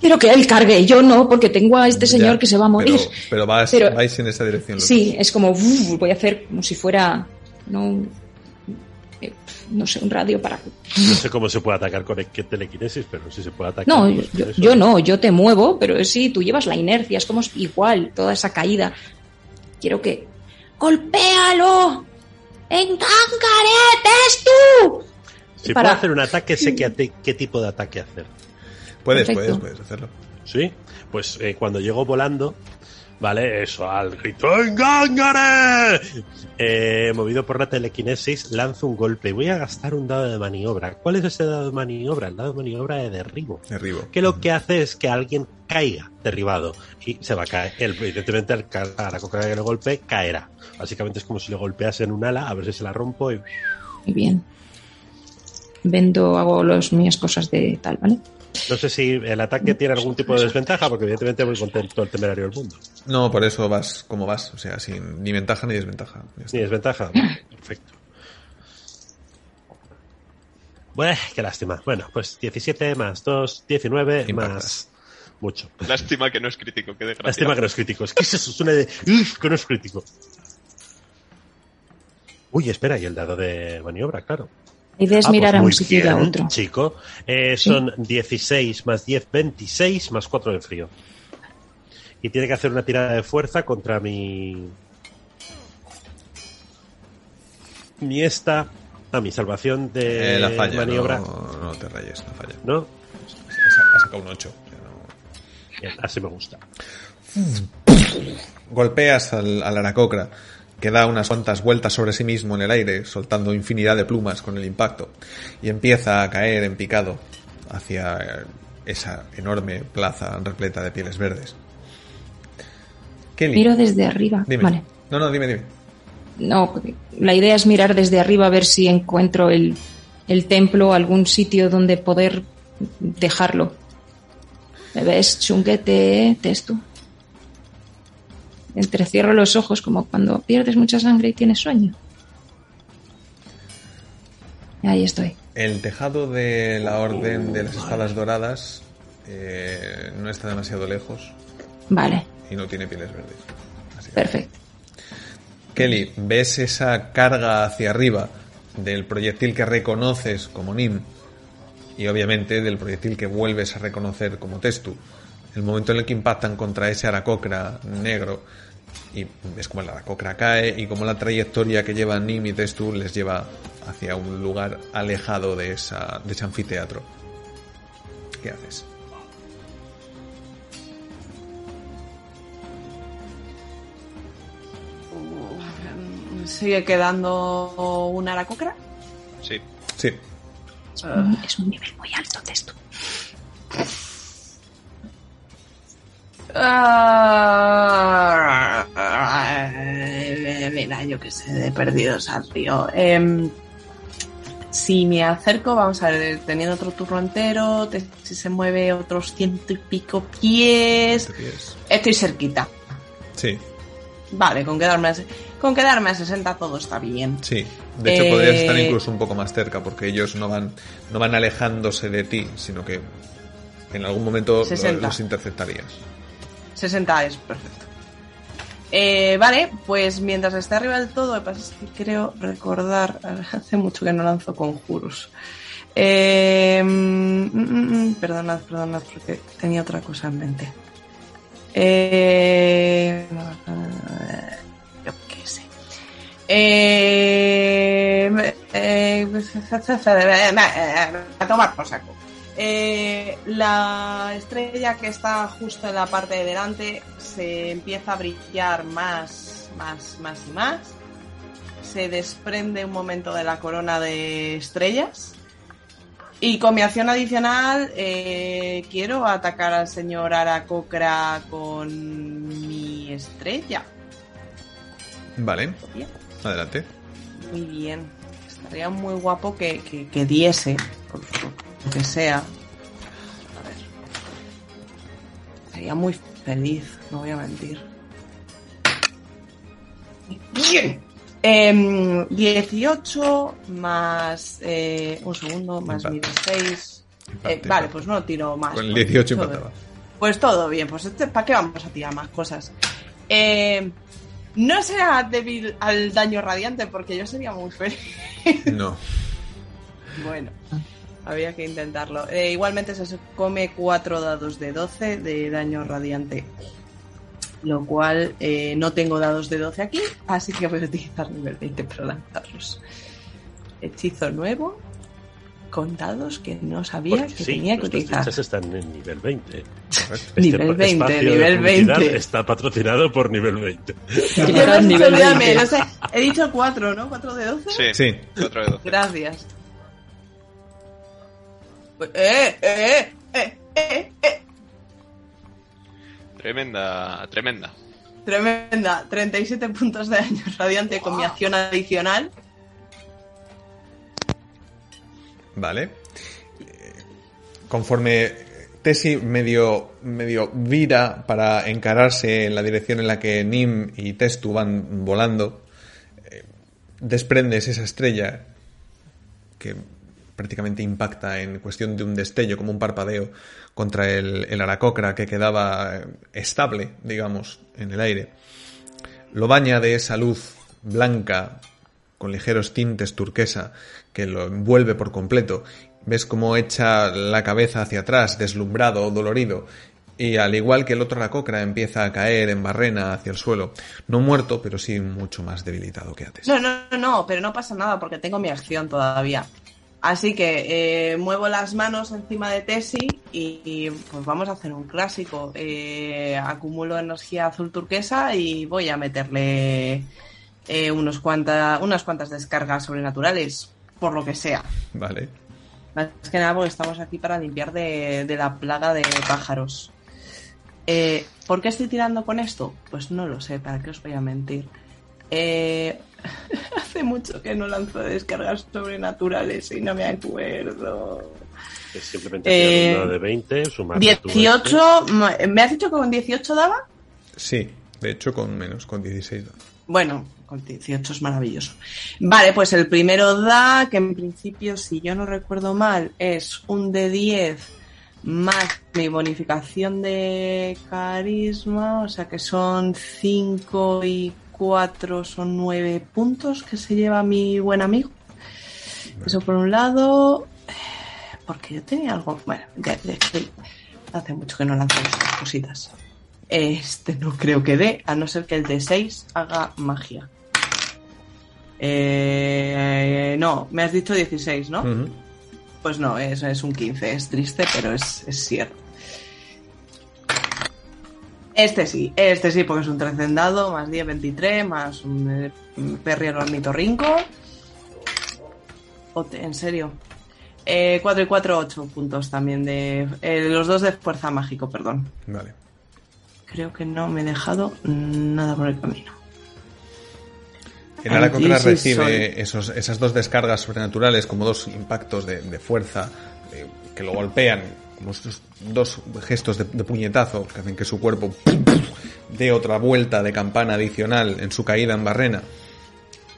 Quiero que él cargue, yo no, porque tengo a este señor Ya, que se va a morir. Pero, pero vas, Pero- vais en esa dirección. Sí, es como uf, voy a hacer como si fuera no eh, no sé, un radio para No sé cómo se puede atacar con el telequinesis, pero sí se puede atacar. No, yo, yo no, yo te muevo, pero sí, tú llevas la inercia, es como igual, toda esa caída. Quiero que. ¡Golpéalo! ¡Engangaretes tú! Si para- puedo hacer un ataque, sé qué, tipo de ataque hacer. Puedes, Perfecto. puedes, puedes hacerlo. ¿Sí? Pues eh, cuando llego volando, ¿vale? Eso, al grito ¡Engangare! Eh, movido por la telequinesis, lanzo un golpe. Voy a gastar un dado de maniobra. ¿Cuál es ese dado de maniobra? El dado de maniobra de derribo. Derribo. Que lo que hace es que alguien caiga derribado y se va a caer. El, evidentemente, ca- a la coca que le golpe caerá. Básicamente es como si le golpease en un ala, a ver si se la rompo y Muy bien. Vendo, hago las mías cosas de tal, ¿vale? No sé si el ataque tiene algún tipo de desventaja, porque evidentemente voy contento el temerario del mundo. No, por eso vas como vas. O sea, sin ni ventaja ni desventaja. Ni desventaja. Perfecto. Bueno, qué lástima. Bueno, pues 17 más 2, 19 Impactas. más mucho. Lástima que no es crítico, qué desgracia. Lástima que no es crítico. Es que eso suena de... Uf, que no es crítico. Uy, espera, y el dado de maniobra, claro. La idea es Ah, mirar pues a un sitio y a bien, otro. Chico, Eh, son 16 más 10, 26 más 4 de frío. Y tiene que hacer una tirada de fuerza contra mi. Mi esta. A mi salvación de Eh, la falla. maniobra. No, no te rayes, la falla. ¿No? Ha sacado un 8. o sea, no- Bien, así me gusta. Golpeas al, al aracocra, que da unas cuantas vueltas sobre sí mismo en el aire, soltando infinidad de plumas con el impacto, y empieza a caer en picado hacia esa enorme plaza repleta de pieles verdes. Kelly, Miro desde arriba. dime. Vale. No, no, dime, dime. No, la idea es mirar desde arriba a ver si encuentro el, el templo, algún sitio donde poder dejarlo. ¿Me ves, chunguete, testo? Entrecierro los ojos como cuando pierdes mucha sangre y tienes sueño. Ahí estoy. El tejado de la Orden de las Espadas Doradas eh, no está demasiado lejos Vale, y no tiene pieles verdes. Así que- perfecto. Kelly, ves esa carga hacia arriba del proyectil que reconoces como Nim y obviamente del proyectil que vuelves a reconocer como Testu. El momento en el que impactan contra ese aracocra negro y ves como el aracocra cae y como la trayectoria que llevan Nim y Testu les lleva hacia un lugar alejado de, esa, de ese anfiteatro. ¿Qué haces? Sigue quedando una aracocra. Sí. Sí, Es un, es un nivel muy alto de Ah, mira, yo qué sé, de perdidos al río. Em, si me acerco, vamos a ver, teniendo otro turno entero, te- si se mueve otros ciento y pico pies. Estoy cerquita. Sí, Vale, con quedarme a, con quedarme a 60 todo está bien. Sí, de hecho Eh, podrías estar incluso un poco más cerca porque ellos no van, no van alejándose de ti, sino que en algún momento lo- 60. los interceptarías. 60 es perfecto. Eh, vale, pues mientras esté arriba del todo, es que creo recordar, hace mucho que no lanzo conjuros. Eh, mm, mm, mm, perdonad, perdonad, porque tenía otra cosa en mente. Eh, yo qué sé. Eh, eh, a tomar por saco. Eh, la estrella que está justo en la parte de delante se empieza a brillar más, más, más y más. Se desprende un momento de la corona de estrellas. Y con mi acción adicional eh, quiero atacar al señor Aracocra con mi estrella. Vale, Bien. adelante. Muy bien. Estaría muy guapo que, que, que diese, por lo que sea. A ver. Estaría muy feliz, no voy a mentir. Bien. Em, 18 más... eh, un segundo, más mi 6. Empate. vale, pues no tiro más. Con el pues 18 todo- empataba. pues todo bien, pues este, ¿para qué vamos a tirar más cosas? Eh, no será débil al daño radiante porque yo sería muy feliz. No, *laughs* bueno, había que intentarlo. Eh, igualmente se come 4 dados de 12 de daño radiante. Lo cual eh, no tengo dados de 12 aquí, así que voy a utilizar nivel 20 para lanzarlos. Hechizo nuevo con dados que no sabía Porque que sí, tenía que utilizar. fichas están en nivel 20. correcto. *laughs* Nivel pa- 20, espacio de nivel publicidad 20. Está patrocinado por nivel 20. Ya Llegar me has nivel dicho, olvídame, 20. no sé, he dicho 4, ¿no? ¿4 de 12? Sí. Sí, Cuatro de 12. Gracias. Eh, eh, eh, eh, eh. Tremenda, tremenda. Tremenda. 37 puntos de daño radiante con mi acción adicional. vale. Conforme Tessie medio, medio vira para encararse en la dirección en la que Nim y Testu van volando, eh, desprendes esa estrella que prácticamente impacta en cuestión de un destello, como un parpadeo, contra el, aracocra que quedaba eh, estable, digamos, en el aire. Lo baña de esa luz blanca con ligeros tintes turquesa que lo envuelve por completo. Ves cómo echa la cabeza hacia atrás, deslumbrado, dolorido, y al igual que el otro aracocra empieza a caer en barrena hacia el suelo. No muerto, pero sí mucho más debilitado que antes. No, no, no, pero no pasa nada porque tengo mi acción todavía. Así que eh, muevo las manos encima de Tessie y, y, pues vamos a hacer un clásico. Eh, acumulo energía azul turquesa y voy a meterle eh, unos cuanta, unas cuantas descargas sobrenaturales, por lo que sea. Vale. Más que nada porque estamos aquí para limpiar de, de la plaga de pájaros. Eh, ¿Por qué estoy tirando con esto? Pues no lo sé, ¿para qué os voy a mentir? Eh, *laughs* hace mucho que no lanzo descargas sobrenaturales y no me acuerdo. Es simplemente Eh, de 20, sumar tu este. 18, ¿me has dicho que con 18 daba? Sí, de hecho con menos, con 16 dados. Bueno, Con 18 es maravilloso. Vale, pues el primero da, que en principio, si yo no recuerdo mal, es un de 10 más mi bonificación de carisma, o sea que son 5 y 4 son 9 puntos que se lleva mi buen amigo. Eso por un lado. Porque yo tenía algo. Bueno, ya, ya hace mucho que no lanzamos estas cositas. Este no creo que dé, a no ser que el de 6 haga magia. Eh, no, me has dicho 16, ¿no? Pues no, es, es un 15. Es triste, pero es, es cierto. Este sí, este sí, porque es un 13 en dado, más 10, 23, más un eh, perriero ornitorrinco. En serio. Eh, 4 y 4, 8 puntos también de... eh, los dos de fuerza mágico, perdón. Vale. Creo que no me he dejado nada por el camino. El Anti- sí, recibe esos, esas dos descargas sobrenaturales como dos impactos de, de fuerza eh, que lo golpean, dos gestos de, de puñetazo que hacen que su cuerpo *coughs* dé otra vuelta de campana adicional en su caída en barrena.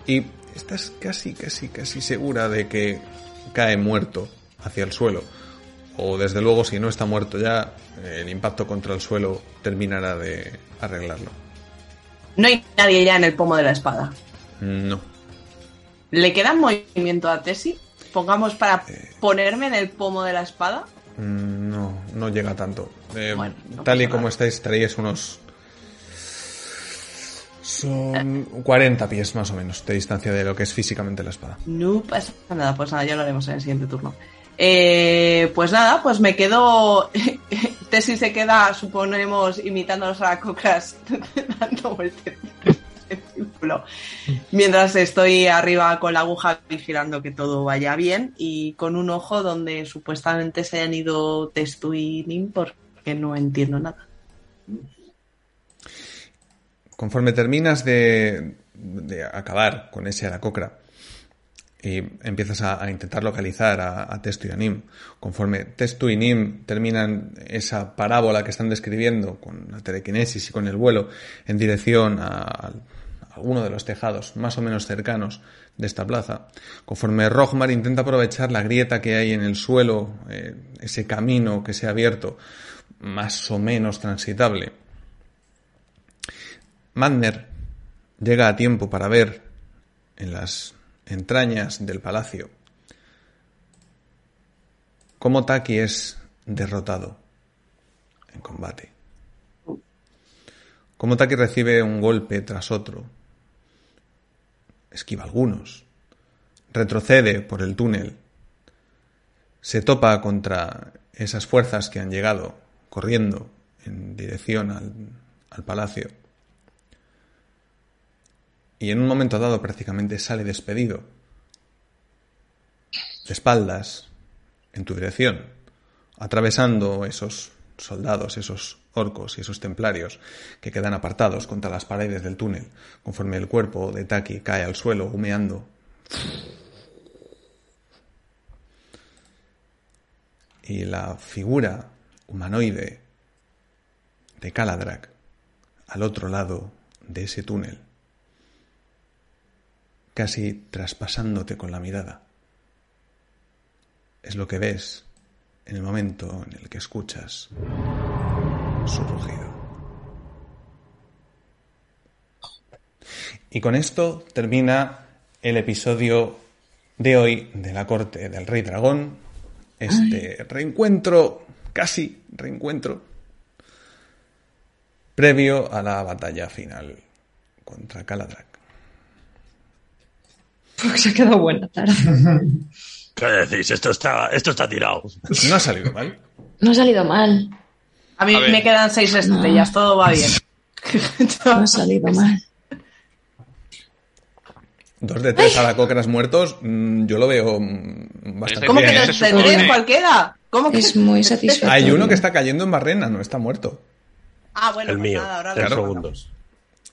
Y estás casi, casi, casi segura de que cae muerto hacia el suelo. O desde luego, si no está muerto ya, eh, el impacto contra el suelo terminará de arreglarlo. No hay nadie ya en el pomo de la espada. No. ¿Le queda movimiento a Tessie? Pongamos para ponerme en el pomo de la espada. Mm, No, no llega tanto. Eh, Bueno, no tal y como nada. estáis, traéis unos. Son 40 pies más o menos de distancia de lo que es físicamente la espada. No pasa nada, pues nada, ya lo haremos en el siguiente turno. Eh, pues nada, pues me quedo. *laughs* Tessie se queda, suponemos, imitando a los aracocras, *laughs* dando vueltas *laughs* Mientras estoy arriba con la aguja vigilando que todo vaya bien y con un ojo donde supuestamente se hayan ido Testu y Nim porque no entiendo nada. Conforme terminas de, acabar con ese aracocra y empiezas a, intentar localizar a, Testo y a Nim, conforme Testo y Nim terminan esa parábola que están describiendo con la telequinesis y con el vuelo en dirección a, a alguno de los tejados más o menos cercanos de esta plaza, conforme Rogmar intenta aprovechar la grieta que hay en el suelo, eh, ese camino que se ha abierto más o menos transitable, Madner llega a tiempo para ver en las entrañas del palacio cómo Taki es derrotado en combate. Cómo Taki recibe un golpe tras otro, esquiva algunos, retrocede por el túnel, se topa contra esas fuerzas que han llegado corriendo en dirección al, al palacio y en un momento dado prácticamente sale despedido, de espaldas, en tu dirección, atravesando esos soldados, esos orcos y esos templarios que quedan apartados contra las paredes del túnel, conforme el cuerpo de Taki cae al suelo humeando. Y la figura humanoide de Caladrak al otro lado de ese túnel casi traspasándote con la mirada. Es lo que ves en el momento en el que escuchas su rugido. Y con esto termina el episodio de hoy de la corte del Rey Dragón. Este reencuentro, casi reencuentro, previo a la batalla final contra Caladrak. Porque *laughs* se ha quedado buena, Tara. *laughs* ¿Qué decís? Esto está, esto está tirado. No ha salido mal. No ha salido mal. A mí A me quedan seis estrellas, todo va bien. *laughs* No ha salido mal. Dos de tres aracocras muertos, mm, yo lo veo mm, bastante ¿Cómo que bien. no ¿eh? se de tres cualquiera? ¿Cómo que? Es muy *laughs* satisfactorio. Hay uno que está cayendo en barrena, no está muerto. Ah, bueno, El pues mío, nada, ahora tres segundos.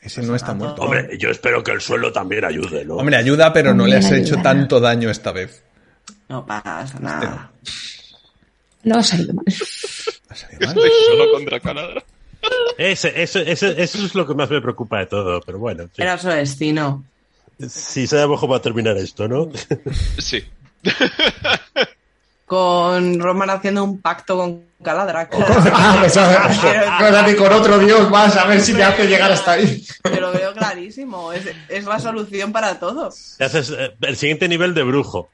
Ese no está nada, muerto. Hombre, yo espero que el suelo también ayude, ¿no? Hombre, ayuda, pero no le has hecho tanto daño esta vez. No pasa nada. No ha salido mal. *laughs* Ha salido mal. Estoy solo contra Caladra. Ese- eso, eso, eso es lo que más me preocupa de todo, pero bueno. Era su destino. Si sabemos cómo va a terminar esto, ¿no? Sí. *laughs* Con Roman haciendo un pacto con Caladra. *laughs* Ah, pues, a- con, con otro dios más, a ver si me hace llegar hasta ahí. Te lo veo clarísimo. Es, es la solución para todo. Te haces eh, el siguiente nivel de brujo.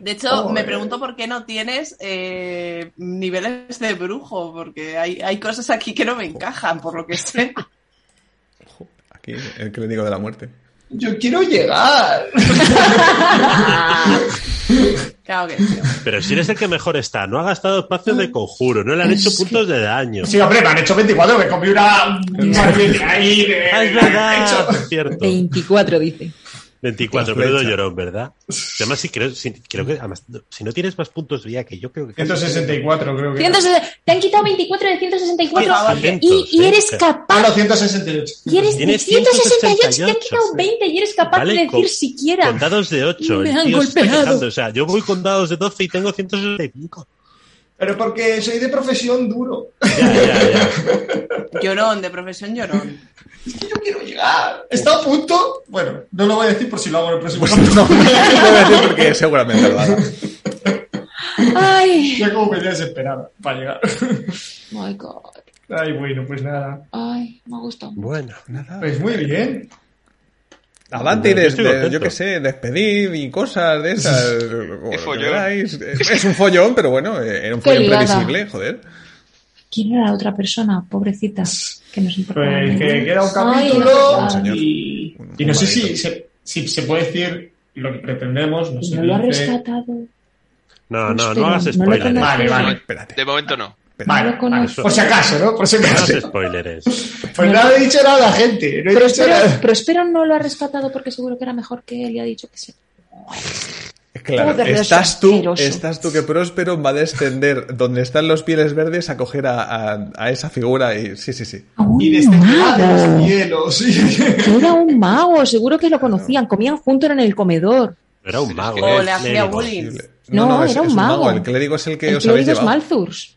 De hecho, me pregunto por qué no tienes eh, niveles de brujo, porque hay, hay cosas aquí que no me encajan, por lo que sé. Aquí, el clérigo de la muerte. Yo quiero llegar. *laughs* Claro que sí. Pero si eres el que mejor está, no ha gastado espacio de conjuro, no le han hecho puntos de daño. Sí, hombre, me han hecho 24, me comí una... *laughs* ahí de... Ah, es de hecho. verdad, es cierto. 24, dice. 24, La flecha. menudo llorón, ¿verdad? *laughs* Además, sí, creo, sí, creo que además, si no tienes más puntos de vida que yo creo que... 164 creo que... 160 te han quitado 24 de 164 Por favor, y, y ¿eh? eres Ah, capaz. no, 168. Y eres de Tienes 168, te han 168, quitado 20 y eres capaz Vale, de decir con- siquiera. Con dados de 8, Me el han tío se está golpeado. O sea, yo voy con dados de 12 y tengo 165. Pero porque soy de profesión duro. Ya, ya, ya. *laughs* Llorón, de profesión llorón. Es que yo quiero llegar. Está a punto. Bueno, no lo voy a decir por si lo hago en el próximo Pues no, *laughs* no lo voy a decir porque seguramente lo. Ay, Ya como me desesperada para llegar. my God. Ay, bueno, pues nada. Ay, me ha gustado. Bueno, Nada. Pues muy bien. Adelante y Yo des- estoy de- contento. yo qué sé, despedir y cosas de esas. *laughs* Es un follón, pero bueno, eh, era un follón previsible, joder. ¿Quién era la otra persona? Pobrecita. Que nos importaba. Pues que queda un Ay, capítulo no, y, no sé si se, si se puede decir lo que pretendemos. No no lo ha rescatado. no, no, Espera, no hagas no lo spoilers. conozco. Vale, vale. Espérate. De momento no. Espérate. Vale, No por si acaso, ¿no? Por si No acaso. hagas spoilers. Pues no he dicho nada, gente. No Pero nada. pero espero no lo ha rescatado porque seguro que era mejor que él y ha dicho que sí. Claro, estás tú, asqueroso. estás tú que Próspero va a descender donde están los pieles verdes a coger a, a- a esa figura y sí, sí, sí. Un Y desde fuera de mago. los cielos. Que Era un mago, seguro que lo conocían. Comían juntos en el comedor. Era un mago. O eh, le hacía bullying. No, era un mago. El clérigo es el que el os habéis clérigo es llevado. Malthus.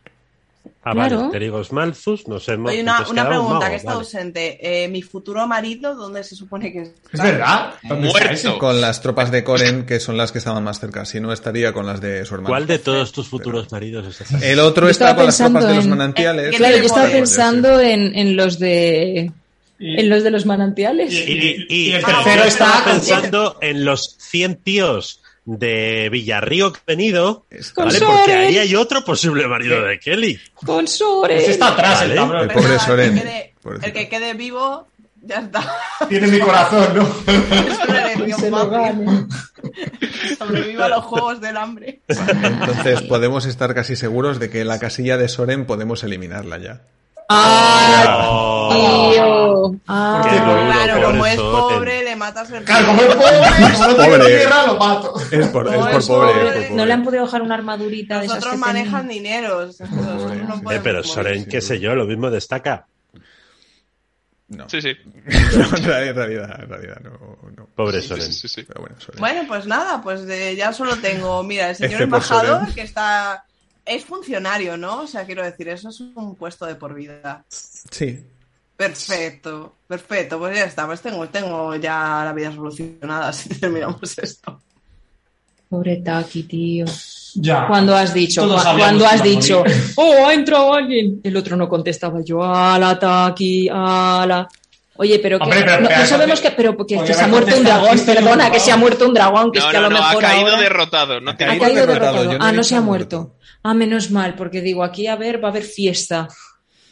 Ah, vale, Claro. clérigos Malthus, nos hemos... Oye, una, una un pregunta mago, que está vale. ausente. Eh, ¿Mi futuro marido dónde se supone que está? Es verdad. ¿Dónde está Muerto. Con las tropas de Coren, que son las que estaban más cerca. Si no, estaría con las de su hermano. ¿Cuál de todos tus futuros maridos es ese? El otro está con las tropas de los manantiales. ¿Qué Claro, yo estaba pensando en, en los de. Y- En los de los manantiales. Y- Y, y- Y el tercero está estaba pensando en los 100 tíos de Villarrío venido, ¿vale? Porque Soren. ahí hay otro posible marido de Kelly. Con Sore. Ese está atrás, Vale. el cabrón. El Pero pobre Soren. El que, quede, Pobrecito. el que quede vivo, ya está. Tiene mi corazón, ¿no? Es una elección. Sobreviva a los juegos del hambre. Entonces podemos estar casi seguros de que la casilla de Soren podemos eliminarla ya. ¡Ah! Oh. Tío. Ah. Duro, Claro, como es pobre, le matas el Claro, como es pobre, como no tierra, lo mato. Es por, es por es pobre. No le han podido dejar una armadurita de esas Nosotros manejan podemos Eh, pero. Soren, qué sé yo, lo mismo destaca. No. Sí, sí. *laughs* No, en realidad, en realidad no, no. Pobre Sí, Soren. sí, sí. Pero bueno, Soren. Bueno, pues nada, pues de- ya solo tengo, mira, el señor F embajador que está... Es funcionario, ¿no? O sea, quiero decir, eso es un puesto de por vida. Sí. Perfecto, perfecto, pues ya está, pues tengo, tengo ya la vida solucionada *laughs* si terminamos esto. Pobre Taki, tío. Ya. Cuando has dicho, cuando has dicho, morir. oh, ha entrado alguien. El otro no contestaba yo, ala, Taki, ala. Oye, pero que Hombre, pero no, sabemos que, pero porque que se ha muerto un dragón, perdona, que se ha no. muerto un dragón, que es No, que a lo no, ha mejor caído ahora- derrotado. No Ha te ha caído caído derrotado, derrotado. yo no Ah, no se ha muerto. Ah, menos mal, porque digo, aquí a ver, va a haber fiesta.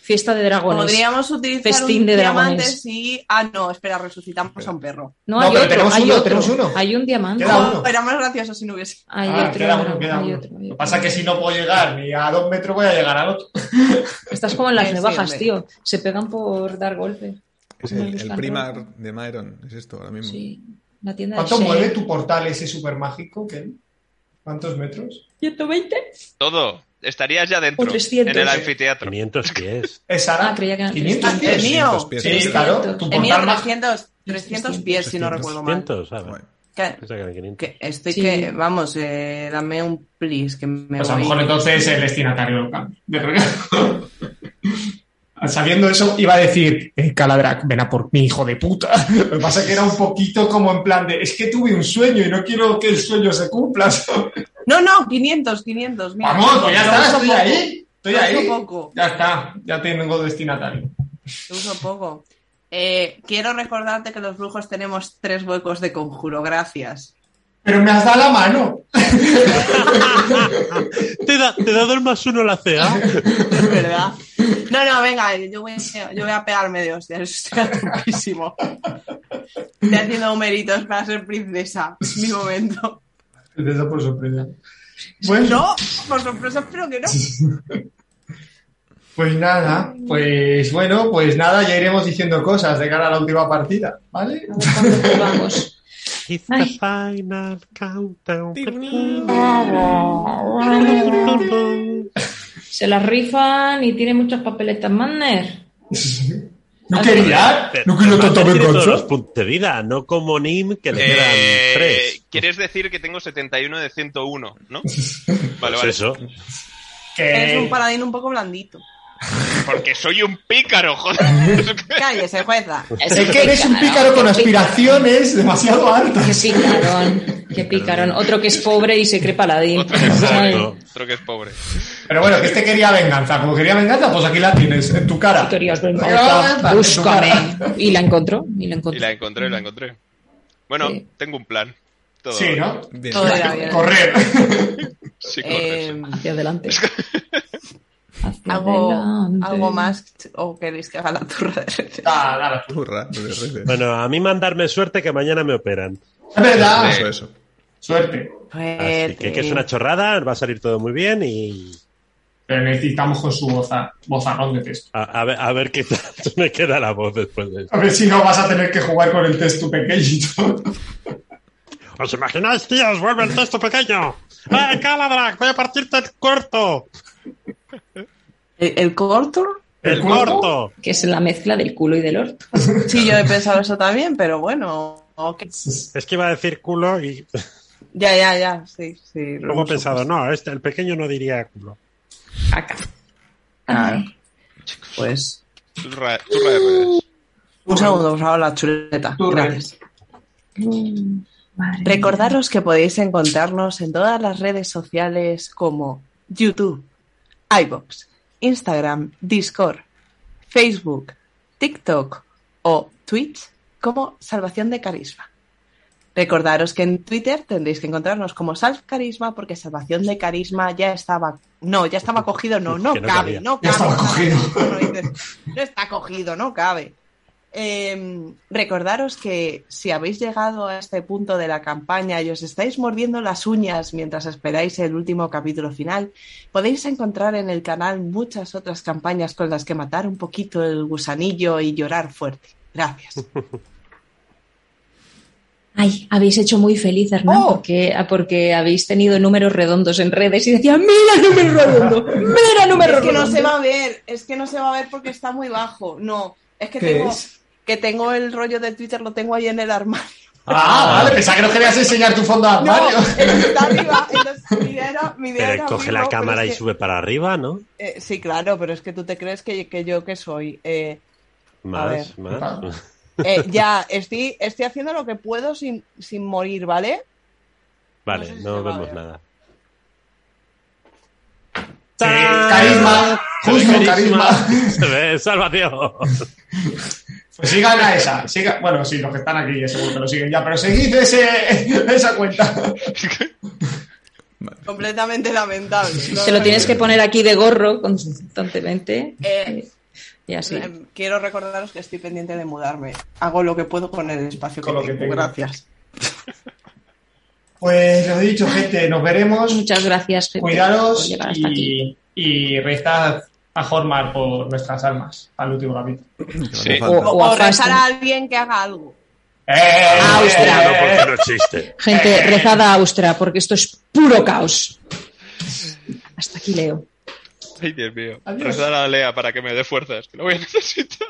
Fiesta de dragones. Podríamos utilizar Festín un de diamante si... Ah, no, espera, resucitamos a un perro. No, hay pero otro, tenemos hay uno, otro. tenemos uno. Hay un diamante. Queda No, uno. era más gracioso si no hubiese. Hay Ah, otro, queda uno, queda hay otro, hay Lo que otro. pasa es que si no puedo llegar ni a dos metros, voy a llegar al otro. *laughs* Estás como en las hombre. tío. Se pegan por dar golpes. Es el, el primar de Myron. Es esto ahora mismo. Sí, la tienda ¿Cuánto mueve tu portal ese super mágico, Ken? ¿Cuántos metros? 120. Todo. Estarías ya dentro. O 300. En el anfiteatro. 500 pies. Es *laughs* Sara. Ah, creía que eran 500 Ah, pies. el mío. 300 pies. Sí, 300. claro. Tu El mío portal mágico. 300, 300 pies, si no 300. recuerdo mal. 500, ¿sabes? Bueno, Que, que 500. estoy Sí. que, vamos, eh, dame un please, que me Pues a lo voy. mejor entonces el destinatario del regalo. *laughs* sabiendo eso, iba a decir, eh, Caladrak, ven a por mi hijo de puta. *laughs* Lo que pasa es que era un poquito como en plan de, es que tuve un sueño y no quiero que el sueño se cumpla. *laughs* No, no, 500, 500. Mira, Vamos, pues ya está, estoy poco. ahí. Estoy Lo ahí. uso poco. Ya está, ya tengo destinatario. Lo uso poco. Eh, quiero recordarte que los brujos tenemos tres huecos de conjuro, gracias. Pero me has dado la mano. *laughs* ¿Te, da, ¿Te he dado el más uno la CA? Es verdad. No, no, venga, yo voy, a- yo voy a pegarme de hostias, *laughs* estoy topísimo. Estoy haciendo méritos para ser princesa. Es mi momento. Eso por sorpresa. Bueno, No, por sorpresa, espero que no. *laughs* pues nada, pues bueno, pues nada, ya iremos diciendo cosas de cara a la última partida, ¿vale? Vamos. It's the Ay. final countdown. Se las rifan y tiene muchas papeletas Manner. No quería, no quería tanto todos los puntos de vida, no como Nim, que le quedan Eh, tres. ¿Quieres decir que tengo 71 de 101, no? *laughs* Vale, Pues vale. eso. Eres un paladín un poco blandito. Porque soy un pícaro, joder. Cállese, jueza. Es que eres un pícaro con aspiraciones demasiado Qué altas. picarón, qué picarón. Otro que es pobre y se cree paladín. Otro que es pobre. Exacto. Otro que es pobre. Pero bueno, que este quería venganza. Como quería venganza, pues aquí la tienes, en tu cara. Querías venganza, búscame. Y la encontró, y la Y encontró. la encontré, la encontré. Bueno, Sí. tengo un plan. Todo. Sí, ¿no? Bien. Todo. Correr. Sí, correcto. Eh, Hacia adelante. Hacia ¿algo, adelante. ¿Algo más o queréis que haga la turra de redes? Ah, dale. Turra, de redes. Bueno, a mí mandarme suerte que mañana me operan. Es verdad. Eso, eso. Suerte. Así que, que es una chorrada, va a salir todo muy bien y Pero necesitamos con su boza, bozarrón de texto. a, a ver, a ver qué tal *laughs* me queda la voz después de eso. A ver si no vas a tener que jugar con el texto pequeñito. *laughs* ¿Os imagináis, tíos? Vuelve el texto pequeño. ¡Eh, Caladrak! Voy a partirte el corto. ¿El, el corto? El, ¿El corto? Que es la mezcla del culo y del orto. *laughs* Sí, yo he pensado eso también, pero bueno. Es que iba a decir culo y *laughs* Ya, ya, ya. Sí, sí. luego he pensado, no, este, el pequeño no diría culo. Acá. Claro. Pues. Turra, turra de redes. Un segundo, por favor, la chuleta. Turra. Gracias. Madre Recordaros que podéis encontrarnos en todas las redes sociales como YouTube, iBox, Instagram, Discord, Facebook, TikTok o Twitch como Salvación de Carisma. Recordaros que en Twitter tendréis que encontrarnos como Salv Carisma porque Salvación de Carisma ya estaba... No, ya estaba cogido, no, no no cabe, cabía. no Ya cabe. estaba cogido. No, no está cogido, no cabe. Eh, recordaros que si habéis llegado a este punto de la campaña y os estáis mordiendo las uñas mientras esperáis el último capítulo final, podéis encontrar en el canal muchas otras campañas con las que matar un poquito el gusanillo y llorar fuerte. Gracias. *laughs* Ay, habéis hecho muy feliz, Hernán, Oh. porque, ah, porque habéis tenido números redondos en redes y decían, mira número redondo, mira número Es que no redondo". se va a ver, es que no se va a ver porque está muy bajo. No, es que ¿Qué tengo, es? Que tengo el rollo de Twitter, lo tengo ahí en el armario. Ah, vale, pensaba que no querías enseñar tu fondo de No, armario. está *laughs* arriba. Entonces, mi idea era, mi idea Pero era coge la cámara y que- sube para arriba, ¿no? Eh, sí, claro, pero es que tú te crees que, que yo que soy. Eh, Más, ver. más. Eh, ya, estoy, estoy haciendo lo que puedo sin, sin morir, ¿vale? Vale, No sé si vemos nada. Carisma, justo carisma. *laughs* Se ve, salvación. *laughs* Pues sigan a esa. Siga, bueno, sí, los que están aquí ya seguro que lo siguen ya, pero seguid ese, *laughs* esa cuenta. *laughs* Completamente lamentable. No, Te lo no, tienes no. que poner aquí de gorro constantemente. Eh, Y así. eh, Quiero recordaros que estoy pendiente de mudarme. Hago lo que puedo con el espacio Con que lo que tengo. Gracias. Pues lo dicho, gente, nos veremos. Muchas gracias, gente, Cuidaros y, y rezad a Hormar por nuestras almas al último capítulo. Sí. O- O, a rezar a alguien que haga algo. ¡Eh! Ah, ostras. No, porque no existe. Gente, rezad a Austra, porque esto es puro caos. Hasta aquí leo. Ay, Dios mío. Rezar a Lea para que me dé fuerzas, que lo voy a necesitar.